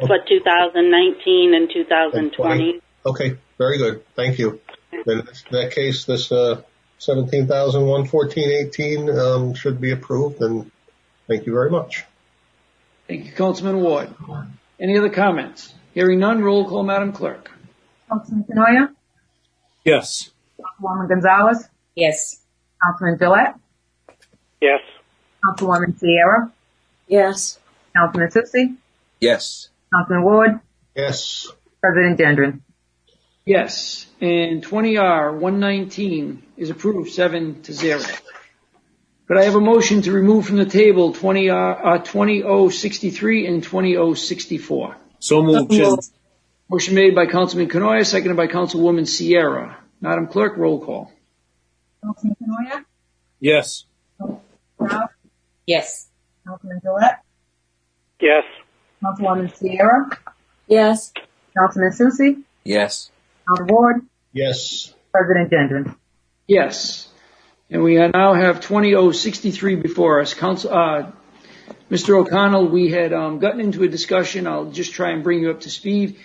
for 2019 and 2020. Okay, very good. Thank you. Then in that case, this, uh, seventeen thousand one fourteen eighteen, um, should be approved and thank you very much. Thank you, Councilman Ward. Any other comments? Hearing none, roll call, Madam Clerk. Councilman Cournoyer? Yes. Councilwoman Gonzalez? Yes. Councilman Jalette? Yes. Councilwoman Sierra? Yes. Councilman Soucy? Yes. Councilman Ward? Yes, President Gendron? Yes, and 20R119 is approved, seven to zero. Could I have a motion to remove from the table 20R, uh, 20063 and 20064? So moved, Motion made by Councilman Cournoyer, seconded by Councilwoman Sierra. Madam Clerk, roll call. Councilman Cournoyer? Yes. Ralph? Yes. Councilman Jalette? Yes. Councilwoman Sierra? Yes. Councilman Soucy? Yes. Councilman Ward? yes, President Gendron? Yes. And we now have 20063 before us. Council, uh, Mr. O'Connell, we had um, gotten into a discussion. I'll just try and bring you up to speed.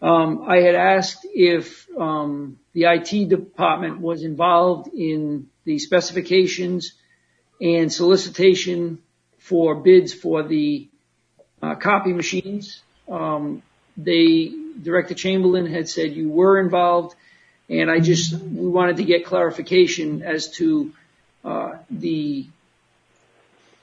Um, I had asked if um, the IT department was involved in the specifications and solicitation for bids for the uh, copy machines. Um, they, Director Chamberlain had said you were involved, and I just we wanted to get clarification as to uh, the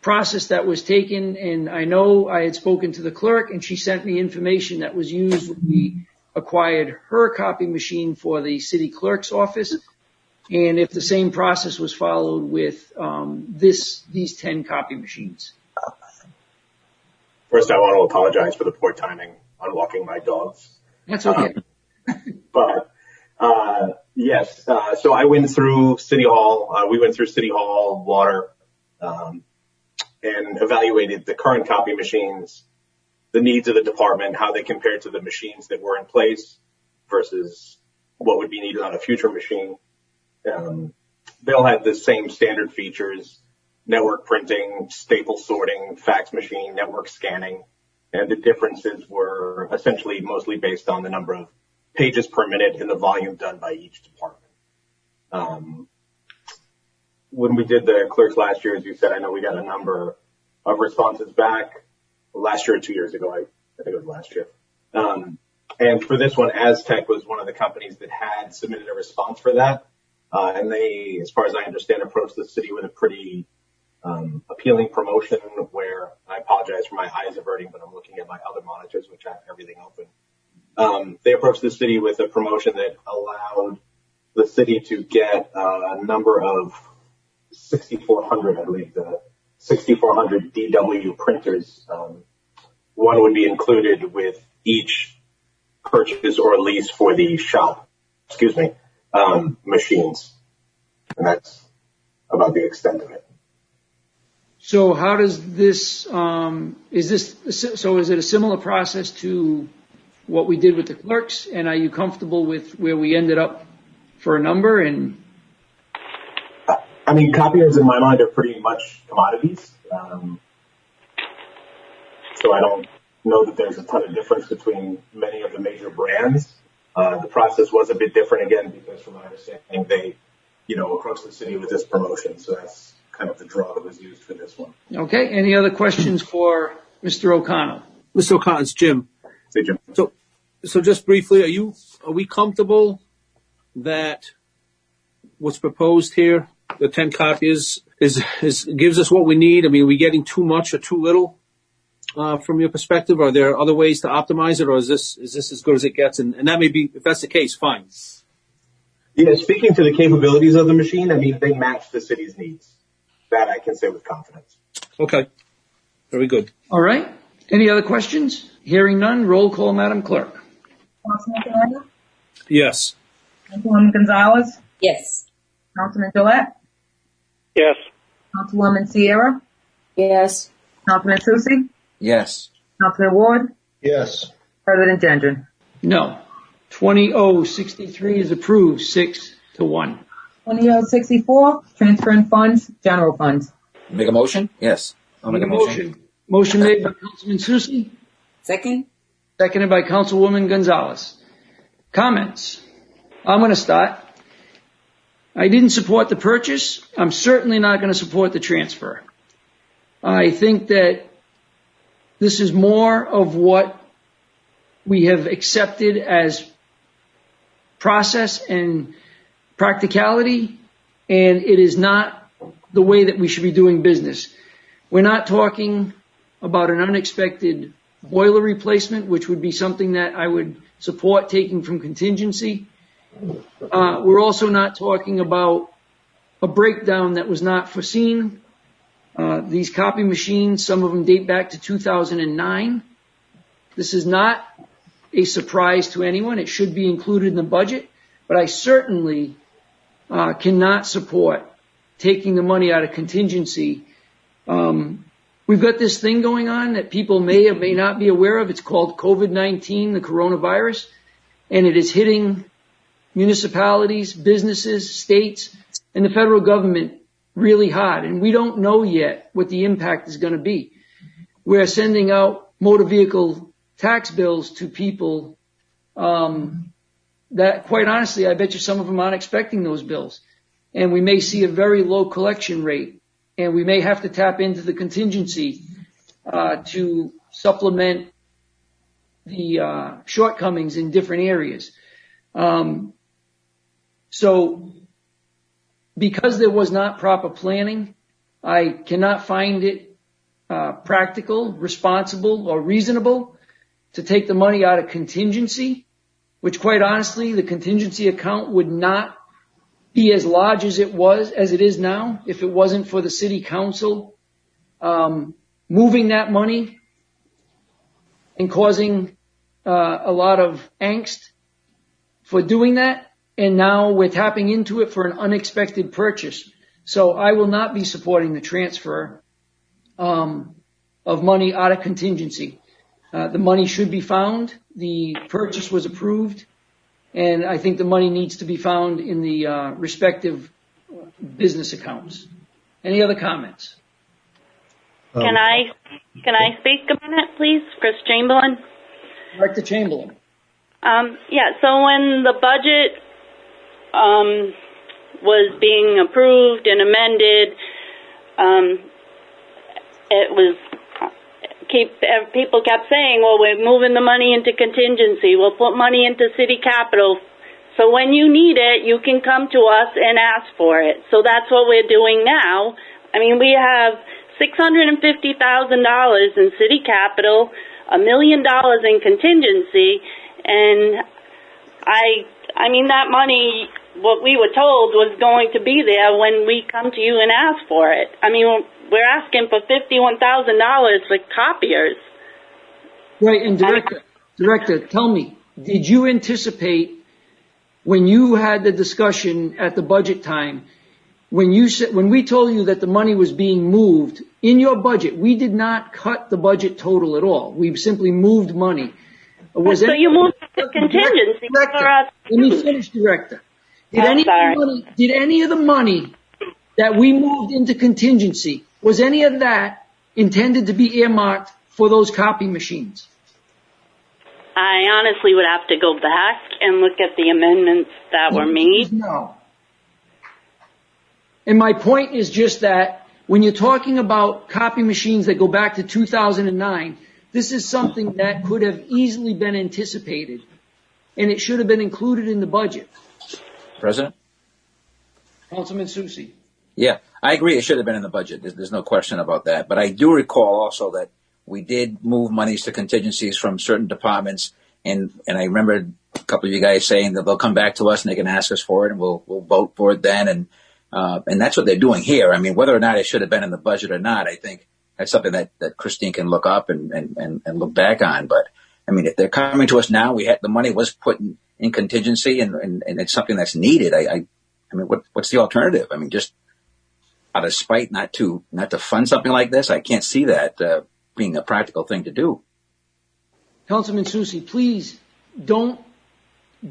process that was taken. And I know I had spoken to the clerk, and she sent me information that was used when we acquired her copy machine for the city clerk's office, and if the same process was followed with um, this these ten copy machines. First, I want to apologize for the poor timing on walking my dogs. That's okay. But uh, yes, uh, so I went through City Hall. Uh, we went through City Hall, water, um, and evaluated the current copy machines, the needs of the department, how they compared to the machines that were in place versus what would be needed on a future machine. Um, they all had the same standard features, network printing, staple sorting, fax machine, network scanning, and the differences were essentially mostly based on the number of pages per minute and the volume done by each department. Um, when we did the clerks last year, as you said, I know we got a number of responses back last year or two years ago. I, think it was last year. Um, and for this one, Aztec was one of the companies that had submitted a response for that. Uh, and they, as far as I understand, approached the city with a pretty um, appealing promotion where I apologize for my eyes averting, but I'm looking at my other monitors, which have everything open. um, they approached the city with a promotion that allowed the city to get uh, a number of 6,400, I believe, the 6,400 DW printers. Um, one would be included with each purchase or lease for the shop, excuse me, um, machines. And that's about the extent of it. So how does this, um, is this, so is it a similar process to what we did with the clerks? And are you comfortable with where we ended up for a number and? I mean, copiers in my mind are pretty much commodities. Um, so I don't know that there's a ton of difference between many of the major brands. Uh, the process was a bit different again because from my understanding, they, you know, approached the city with this promotion. So that's kind of the draw that was used for this one. Okay. Any other questions for Mr. O'Connell? Mr. O'Connell, it's Jim. Hey, Jim. So, so just briefly, are you, are we comfortable that what's proposed here, the 10 copies, is, is, gives us what we need? I mean, are we getting too much or too little? Uh, from your perspective, are there other ways to optimize it, or is this is this as good as it gets? And, and that may be, if that's the case, fine. Yeah, speaking to the capabilities of the machine, I mean, they match the city's needs. That I can say with confidence. Okay. Very good. All right. Any other questions? Hearing none, roll call, Madam Clerk. Councilman Cournoyer? Yes. Councilwoman Gonzalez? Yes. Councilman Jalette? Yes. Councilwoman Sierra? Yes. Councilman Soucy? Yes. Councilman Ward? Yes. President Gendron? No. 20063 is approved, six to one. 20064, transferring funds, general funds. Make a motion? Yes. I'll make a motion. Motion made by Councilman Soucy, Second? seconded by Councilwoman Gonzalez. Comments? I'm going to start. I didn't support the purchase. I'm certainly not going to support the transfer. I think that this is more of what we have accepted as process and practicality, and it is not the way that we should be doing business. We're not talking about an unexpected boiler replacement, which would be something that I would support taking from contingency. Uh, we're also not talking about a breakdown that was not foreseen. Uh, these copy machines, some of them date back to 2009. This is not a surprise to anyone. It should be included in the budget, but I certainly cannot support taking the money out of contingency. Um, we've got this thing going on that people may or may not be aware of. It's called COVID-19, the coronavirus, and it is hitting municipalities, businesses, states, and the federal government really hard. And we don't know yet what the impact is going to be. We're sending out motor vehicle tax bills to people um, that, quite honestly, I bet you some of them aren't expecting those bills. And we may see a very low collection rate, and we may have to tap into the contingency uh, to supplement the uh, shortcomings in different areas. Um, so because there was not proper planning, I cannot find it uh, practical, responsible, or reasonable to take the money out of contingency, which quite honestly, the contingency account would not be as large as it was, as it is now, if it wasn't for the city council um, moving that money and causing uh, a lot of angst for doing that and now we're tapping into it for an unexpected purchase. So I will not be supporting the transfer um, of money out of contingency. Uh, the money should be found. The purchase was approved, and I think the money needs to be found in the uh, respective business accounts. Any other comments? Can I can I speak a minute, please, Chris Chamberlain? Director Chamberlain. Um, yeah. So when the budget um, was being approved and amended. Um, it was keep uh, people kept saying, "Well, we're moving the money into contingency. We'll put money into city capital." So when you need it, you can come to us and ask for it. So that's what we're doing now. I mean, we have $650,000 in city capital, a million dollars in contingency, And I, I mean, that money, what we were told was going to be there when we come to you and ask for it. I mean, we're asking for $51,000 for copiers. Right, and Director, Director, tell me, did you anticipate when you had the discussion at the budget time, when you said, when we told you that the money was being moved in your budget, we did not cut the budget total at all. We simply moved money. Was so you moved the contingency Director, for us. Let me finish, Director. Did any, of sorry. the money, did any of the money that we moved into contingency, was any of that intended to be earmarked for those copy machines? I honestly would have to go back and look at the amendments that were made. No. And my point is just that when you're talking about copy machines that go back to 2009, this is something that could have easily been anticipated and it should have been included in the budget. President? Councilman Soucy. Yeah, I agree. It should have been in the budget. There's, there's no question about that. But I do recall also that we did move monies to contingencies from certain departments. And, and I remember a couple of you guys saying that they'll come back to us and they can ask us for it and we'll, we'll vote for it then. And, uh, and that's what they're doing here. I mean, whether or not it should have been in the budget or not, I think that's something that, that Christine can look up and, and, and, and look back on. But I mean, if they're coming to us now, we had, the money was put in, in contingency and, and, and it's something that's needed. I, I, I mean, what, what's the alternative? I mean, just out of spite not to, not to fund something like this. I can't see that, uh, being a practical thing to do. Councilman Soucy, please don't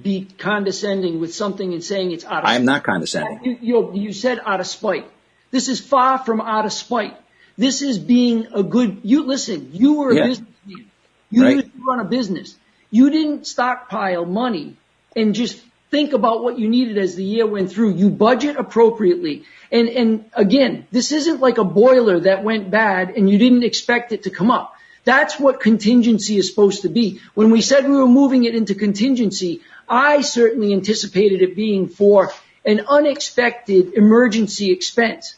be condescending with something and saying it's out of I'm not condescending. You, you, you said out of spite. This is far from out of spite. This is being a good, you listen, you were a Yeah. businessman. You Right. used to run a business. You didn't stockpile money and just think about what you needed as the year went through. You budget appropriately. And, and again, this isn't like a boiler that went bad and you didn't expect it to come up. That's what contingency is supposed to be. When we said we were moving it into contingency, I certainly anticipated it being for an unexpected emergency expense.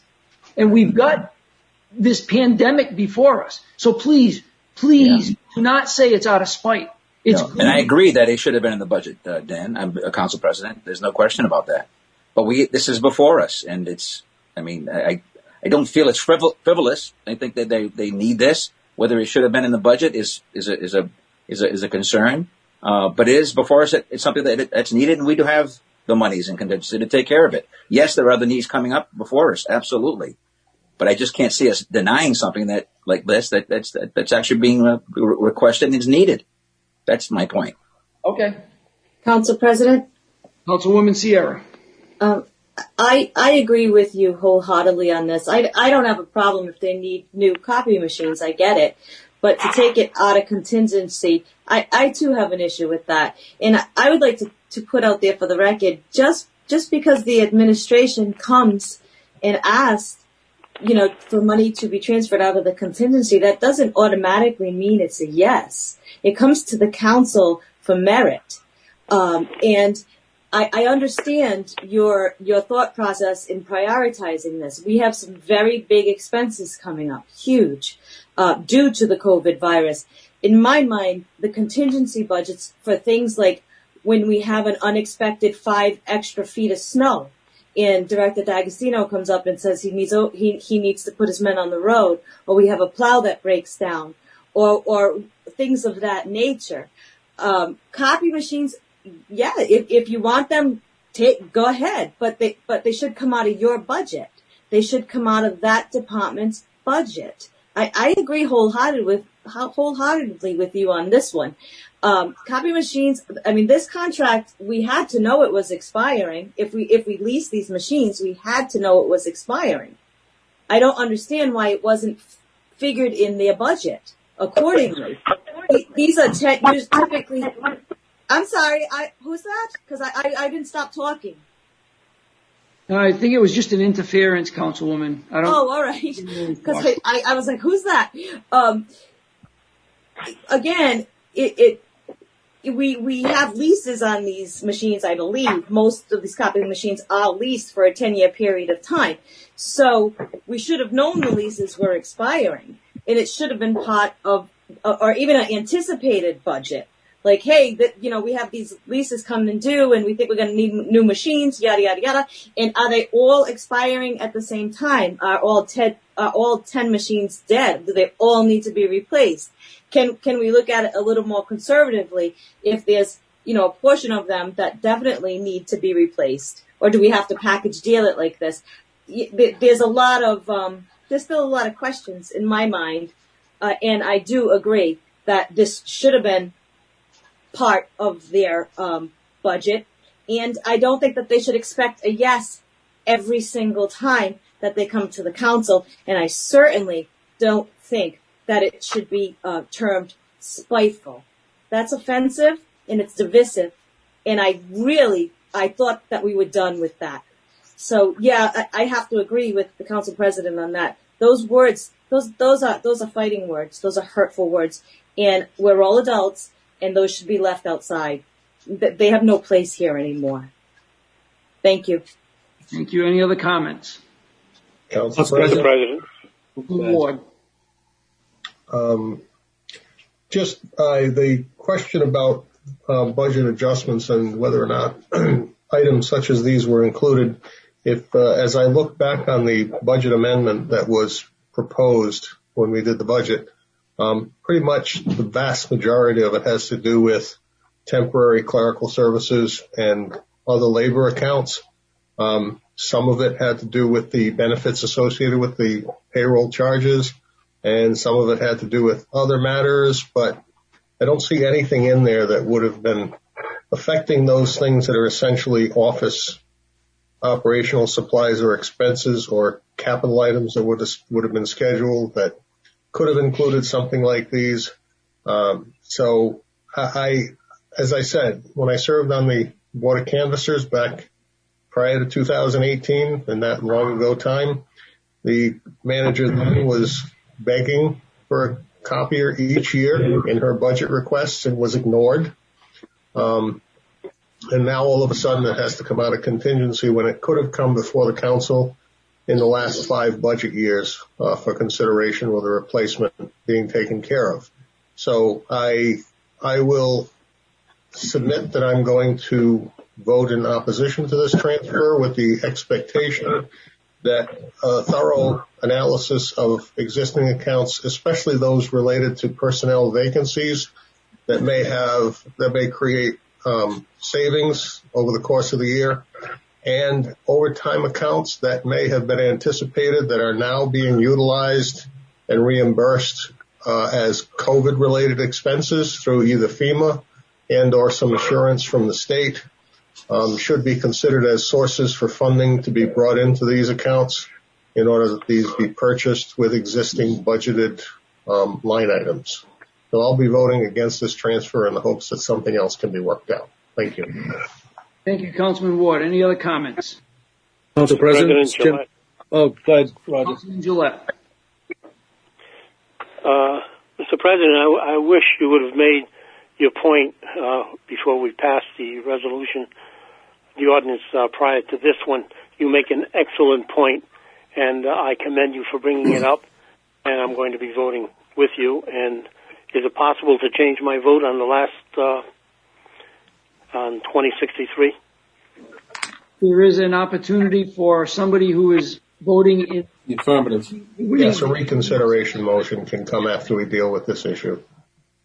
And we've got this pandemic before us. So please, please do not say it's out of spite. It's and I agree that it should have been in the budget, uh, Dan. I'm a council president. There's no question about that. But we, this is before us, and it's. I mean, I, I don't feel it's frivol- frivolous. I think that they, they need this. Whether it should have been in the budget is is a is a is a, is a concern. Uh, but it is before us. It's something that that's needed, and we do have the monies in contingency to take care of it. Yes, there are other needs coming up before us, absolutely. But I just can't see us denying something that like this that that's that, that's actually being uh, re- requested and is needed. That's my point. okay. Council President, Councilwoman Sierra. um, I, I agree with you wholeheartedly on this. I, I don't have a problem if they need new copy machines. I get it. But to take it out of contingency, I, I too have an issue with that. And I, I would like to, to put out there for the record, just, just because the administration comes and asks, you know, for money to be transferred out of the contingency, that doesn't automatically mean it's a yes. It comes to the council for merit. Um, and I, I understand your your thought process in prioritizing this. We have some very big expenses coming up, huge, uh, due to the COVID virus. In my mind, the contingency budgets for things like when we have an unexpected five extra feet of snow, and Director D'Agostino comes up and says he needs he he needs to put his men on the road, or we have a plow that breaks down, or or things of that nature. Um, copy machines yeah, if, if you want them, take, go ahead, but they, but they should come out of your budget. They should come out of that department's budget. I, I agree wholeheartedly with, wholeheartedly with you on this one. Um, copy machines, I mean, this contract, we had to know it was expiring. If we, if we lease these machines, we had to know it was expiring. I don't understand why it wasn't figured in their budget accordingly. These are typically, I'm sorry. I who's that? Because I, didn't stop talking. I think it was just an interference, Councilwoman. I don't. Oh, all right. (laughs) Because I, I I was like, who's that? Um. Again, it it we we have leases on these machines. I believe most of these copying machines are leased for a ten year period of time. So we should have known the leases were expiring, and it should have been part of or even an anticipated budget like, hey, that, you know, we have these leases coming and due and we think we're going to need new machines, yada, yada, yada. And are they all expiring at the same time? Are all 10, are all 10 machines dead? Do they all need to be replaced? Can, can we look at it a little more conservatively if there's, you know, a portion of them that definitely need to be replaced? Or do we have to package deal it like this? There's a lot of, um, there's still a lot of questions in my mind. Uh, and I do agree that this should have been part of their um, budget. And I don't think that they should expect a yes every single time that they come to the council. And I certainly don't think that it should be uh, termed spiteful. That's offensive and it's divisive. And I really, I thought that we were done with that. So yeah, I, I have to agree with the council president on that. Those words, those, those are, those are fighting words. Those are hurtful words. And we're all adults and those should be left outside. They have no place here anymore. Thank you. Thank you. Any other comments? Council Mr. President. President. Ward. Um, just uh, the question about uh, budget adjustments and whether or not (clears throat) items such as these were included. If, uh, as I look back on the budget amendment that was proposed when we did the budget, um, pretty much the vast majority of it has to do with temporary clerical services and other labor accounts. Um, some of it had to do with the benefits associated with the payroll charges and some of it had to do with other matters, but I don't see anything in there that would have been affecting those things that are essentially office operational supplies or expenses or capital items that would have, would have been scheduled that could have included something like these. Um, so I, as I said, when I served on the board of canvassers back prior to 2018 in that long ago time, the manager then was begging for a copier each year in her budget requests and was ignored. Um, and now all of a sudden it has to come out of contingency when it could have come before the council in the last five budget years uh, for consideration with a replacement being taken care of. So I I will submit that I'm going to vote in opposition to this transfer with the expectation that a thorough analysis of existing accounts, especially those related to personnel vacancies that may have that may create um, savings over the course of the year, and overtime accounts that may have been anticipated that are now being utilized and reimbursed uh, as COVID-related expenses through either FEMA and/or some assurance from the state um, should be considered as sources for funding to be brought into these accounts in order that these be purchased with existing budgeted um, line items. So I'll be voting against this transfer in the hopes that something else can be worked out. Thank you. Thank you, Councilman Ward. Any other comments? Council President, President Jim. Oh, go ahead, Roger. Councilman Jalette. Uh, Mr. President, I, I wish you would have made your point uh, before we passed the resolution, the ordinance uh, prior to this one. You make an excellent point, and uh, I commend you for bringing it up. And I'm going to be voting with you. And is it possible to change my vote on the last uh, on 2063? There is an opportunity for somebody who is voting in. The affirmative. Yes, a reconsideration motion can come after we deal with this issue.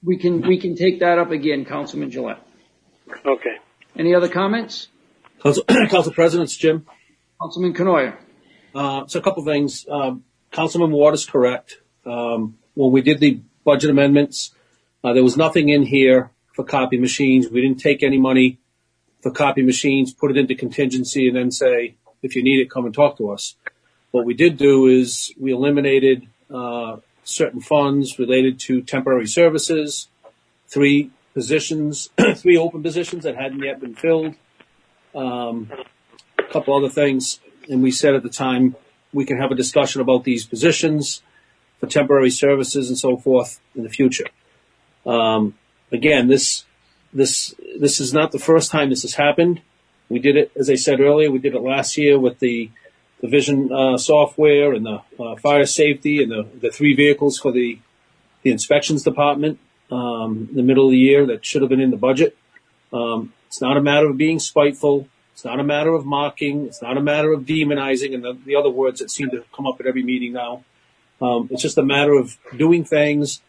We can, we can take that up again, Councilman Jalette. Okay. Any other comments? Council, (clears throat) Council President, Jim. Councilman Cournoyer. Uh, so a couple things. Um, Councilman Ward is correct. Um, when we did the budget amendments, uh, there was nothing in here for copy machines. We didn't take any money for copy machines, put it into contingency, and then say, if you need it, come and talk to us. What we did do is we eliminated uh, certain funds related to temporary services, three positions, (clears throat) three open positions that hadn't yet been filled, um, a couple other things, and we said at the time we can have a discussion about these positions for temporary services and so forth in the future. Um, again, this this this is not the first time this has happened. We did it, as I said earlier, we did it last year with the the vision uh, software and the uh, fire safety and the, the three vehicles for the the inspections department. um, in the middle of the year that should have been in the budget. Um, it's not a matter of being spiteful. It's not a matter of mocking. It's not a matter of demonizing and the, the other words that seem to come up at every meeting now. Um, it's just a matter of doing things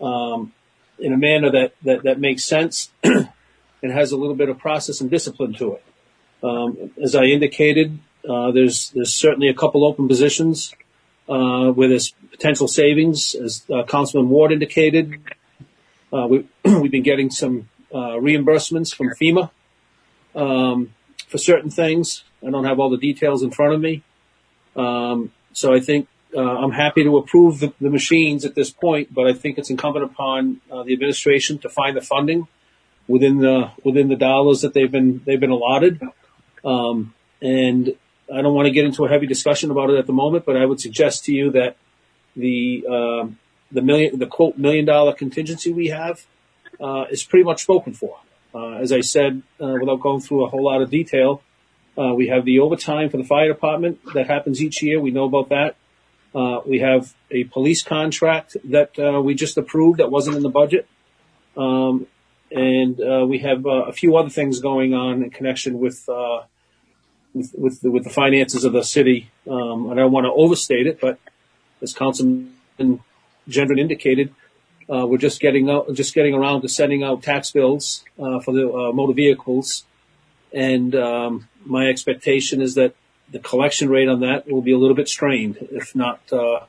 um, in a manner that, that, that makes sense (clears throat) and has a little bit of process and discipline to it. Um, as I indicated, uh, there's there's certainly a couple open positions uh, where there's potential savings, as uh, Councilman Ward indicated. Uh, we, (clears throat) we've been getting some uh, reimbursements from FEMA um, for certain things. I don't have all the details in front of me, um, so I think uh, I'm happy to approve the, the, machines at this point. But I think it's incumbent upon the administration to find the funding within the within the dollars that they've been they've been allotted. Um, and I don't want to get into a heavy discussion about it at the moment, but I would suggest to you that the uh, the million the quote million dollar contingency we have uh, is pretty much spoken for. Uh, as I said, uh, without going through a whole lot of detail, uh, we have the overtime for the fire department that happens each year. We know about that. Uh, we have a police contract that we just approved that wasn't in the budget. Um, and we have a few other things going on in connection with with with the, with the finances of the city. Um, I don't want to overstate it, but as Councilman Gendron indicated, uh, we're just getting out, just getting around to sending out tax bills uh, for the uh, motor vehicles, and um, my expectation is that the collection rate on that will be a little bit strained, if not uh,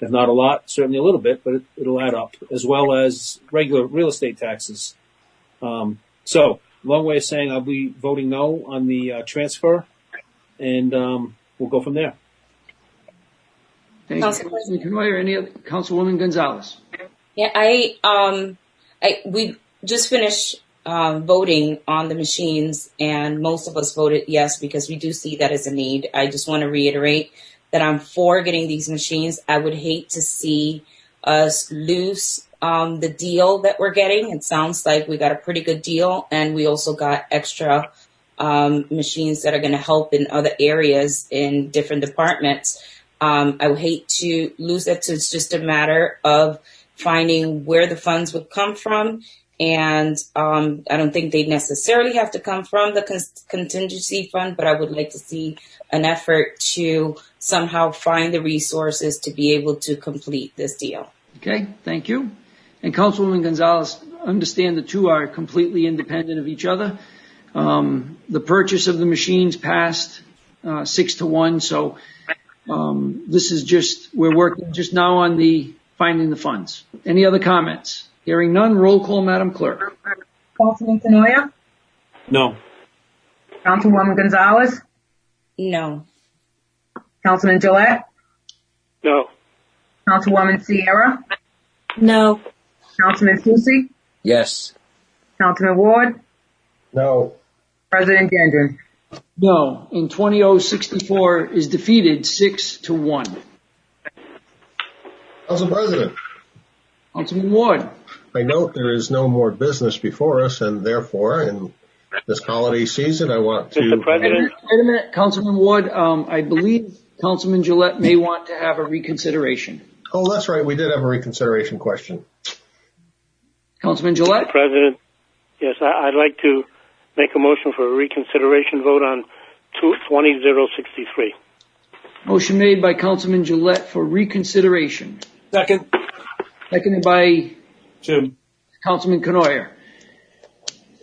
if not a lot, certainly a little bit, but it, will add up, as well as regular real estate taxes. Um, so long way of saying I'll be voting no on the uh, transfer, and um, we'll go from there. Thank you, Councilman Cournoyer. Any other, Councilwoman Gonzalez? Yeah, I um, I we just finished um, voting on the machines, and most of us voted yes because we do see that as a need. I just want to reiterate that I'm for getting these machines. I would hate to see us lose um, the deal that we're getting. It sounds like we got a pretty good deal, and we also got extra um, machines that are going to help in other areas in different departments. Um, I would hate to lose it. So it's just a matter of finding where the funds would come from. And um, I don't think they necessarily have to come from the con- contingency fund, but I would like to see an effort to somehow find the resources to be able to complete this deal. Okay, thank you. And Councilwoman Gonzalez, understand the two are completely independent of each other. Um, the purchase of the machines passed uh, six to one, so um, this is just, we're working just now on the finding the funds. Any other comments? Hearing none, roll call, Madam Clerk. Councilman Cournoyer? No. Councilwoman Gonzalez? No. Councilman Jalette? No. Councilwoman Sierra? No. Councilman Soucy? Yes. Councilman Ward? No. President Gendron? No. In 20064 is defeated six to one. Council President. Councilman Ward. I note there is no more business before us and therefore in this holiday season I want to. Mr. President. Wait a minute, Councilman Ward. Um, I believe Councilman Jalette may want to have a reconsideration. Oh, that's right. We did have a reconsideration question. Councilman Jalette? Mr. President, yes, I, would like to make a motion for a reconsideration vote on 20063. Motion made by Councilman Jalette for reconsideration. Second. Seconded by Jim. Councilman Cournoyer.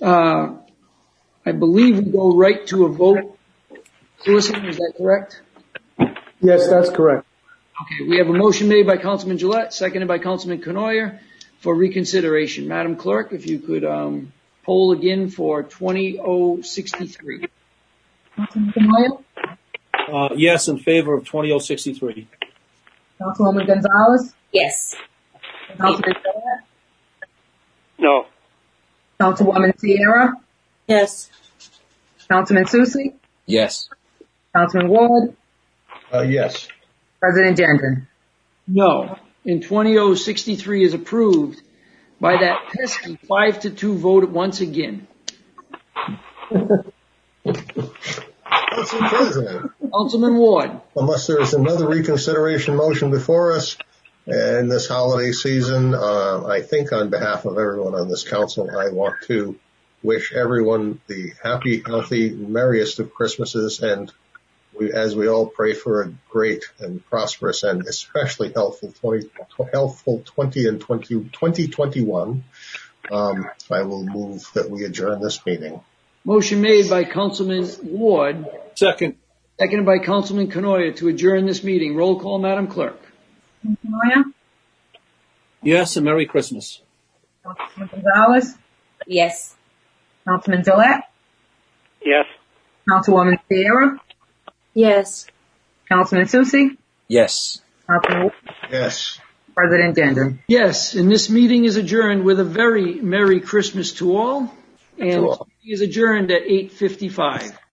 Uh, I believe we go right to a vote. Solicitor, is that correct? Yes, that's correct. Okay, we have a motion made by Councilman Jalette, seconded by Councilman Cournoyer for reconsideration. Madam Clerk, if you could um, poll again for 20063. Councilman Cournoyer? Uh, yes, in favor of 20063. Councilwoman Gonzalez? Yes. Councilman Jalette? No. Councilwoman Sierra? Yes. Councilman Soucy? Yes. Councilman Ward? Uh, yes. President Gendron? No. In 20063 is approved by that pesky five to two vote once again. Council President. Councilman Ward. Unless there is another reconsideration motion before us, in this holiday season. Uh, I think on behalf of everyone on this council, I want to wish everyone the happy, healthy, merriest of Christmases and we, as we all pray for a great and prosperous and especially healthful 20, healthful 20 and 20, 2021. Um, I will move that we adjourn this meeting. Motion made by Councilman Ward. Second. Seconded by Councilman Cournoyer to adjourn this meeting. Roll call, Madam Clerk. Cournoyer, Yes, and Merry Christmas. Councilman Gonzalez, Yes. Councilman Jalette, Yes. Councilwoman Sierra, Yes. Councilman Soucy, Yes. Councilman Ward, Yes. President Gendron. Yes, and this meeting is adjourned with a very Merry Christmas to all. And To all. is adjourned at 8:55.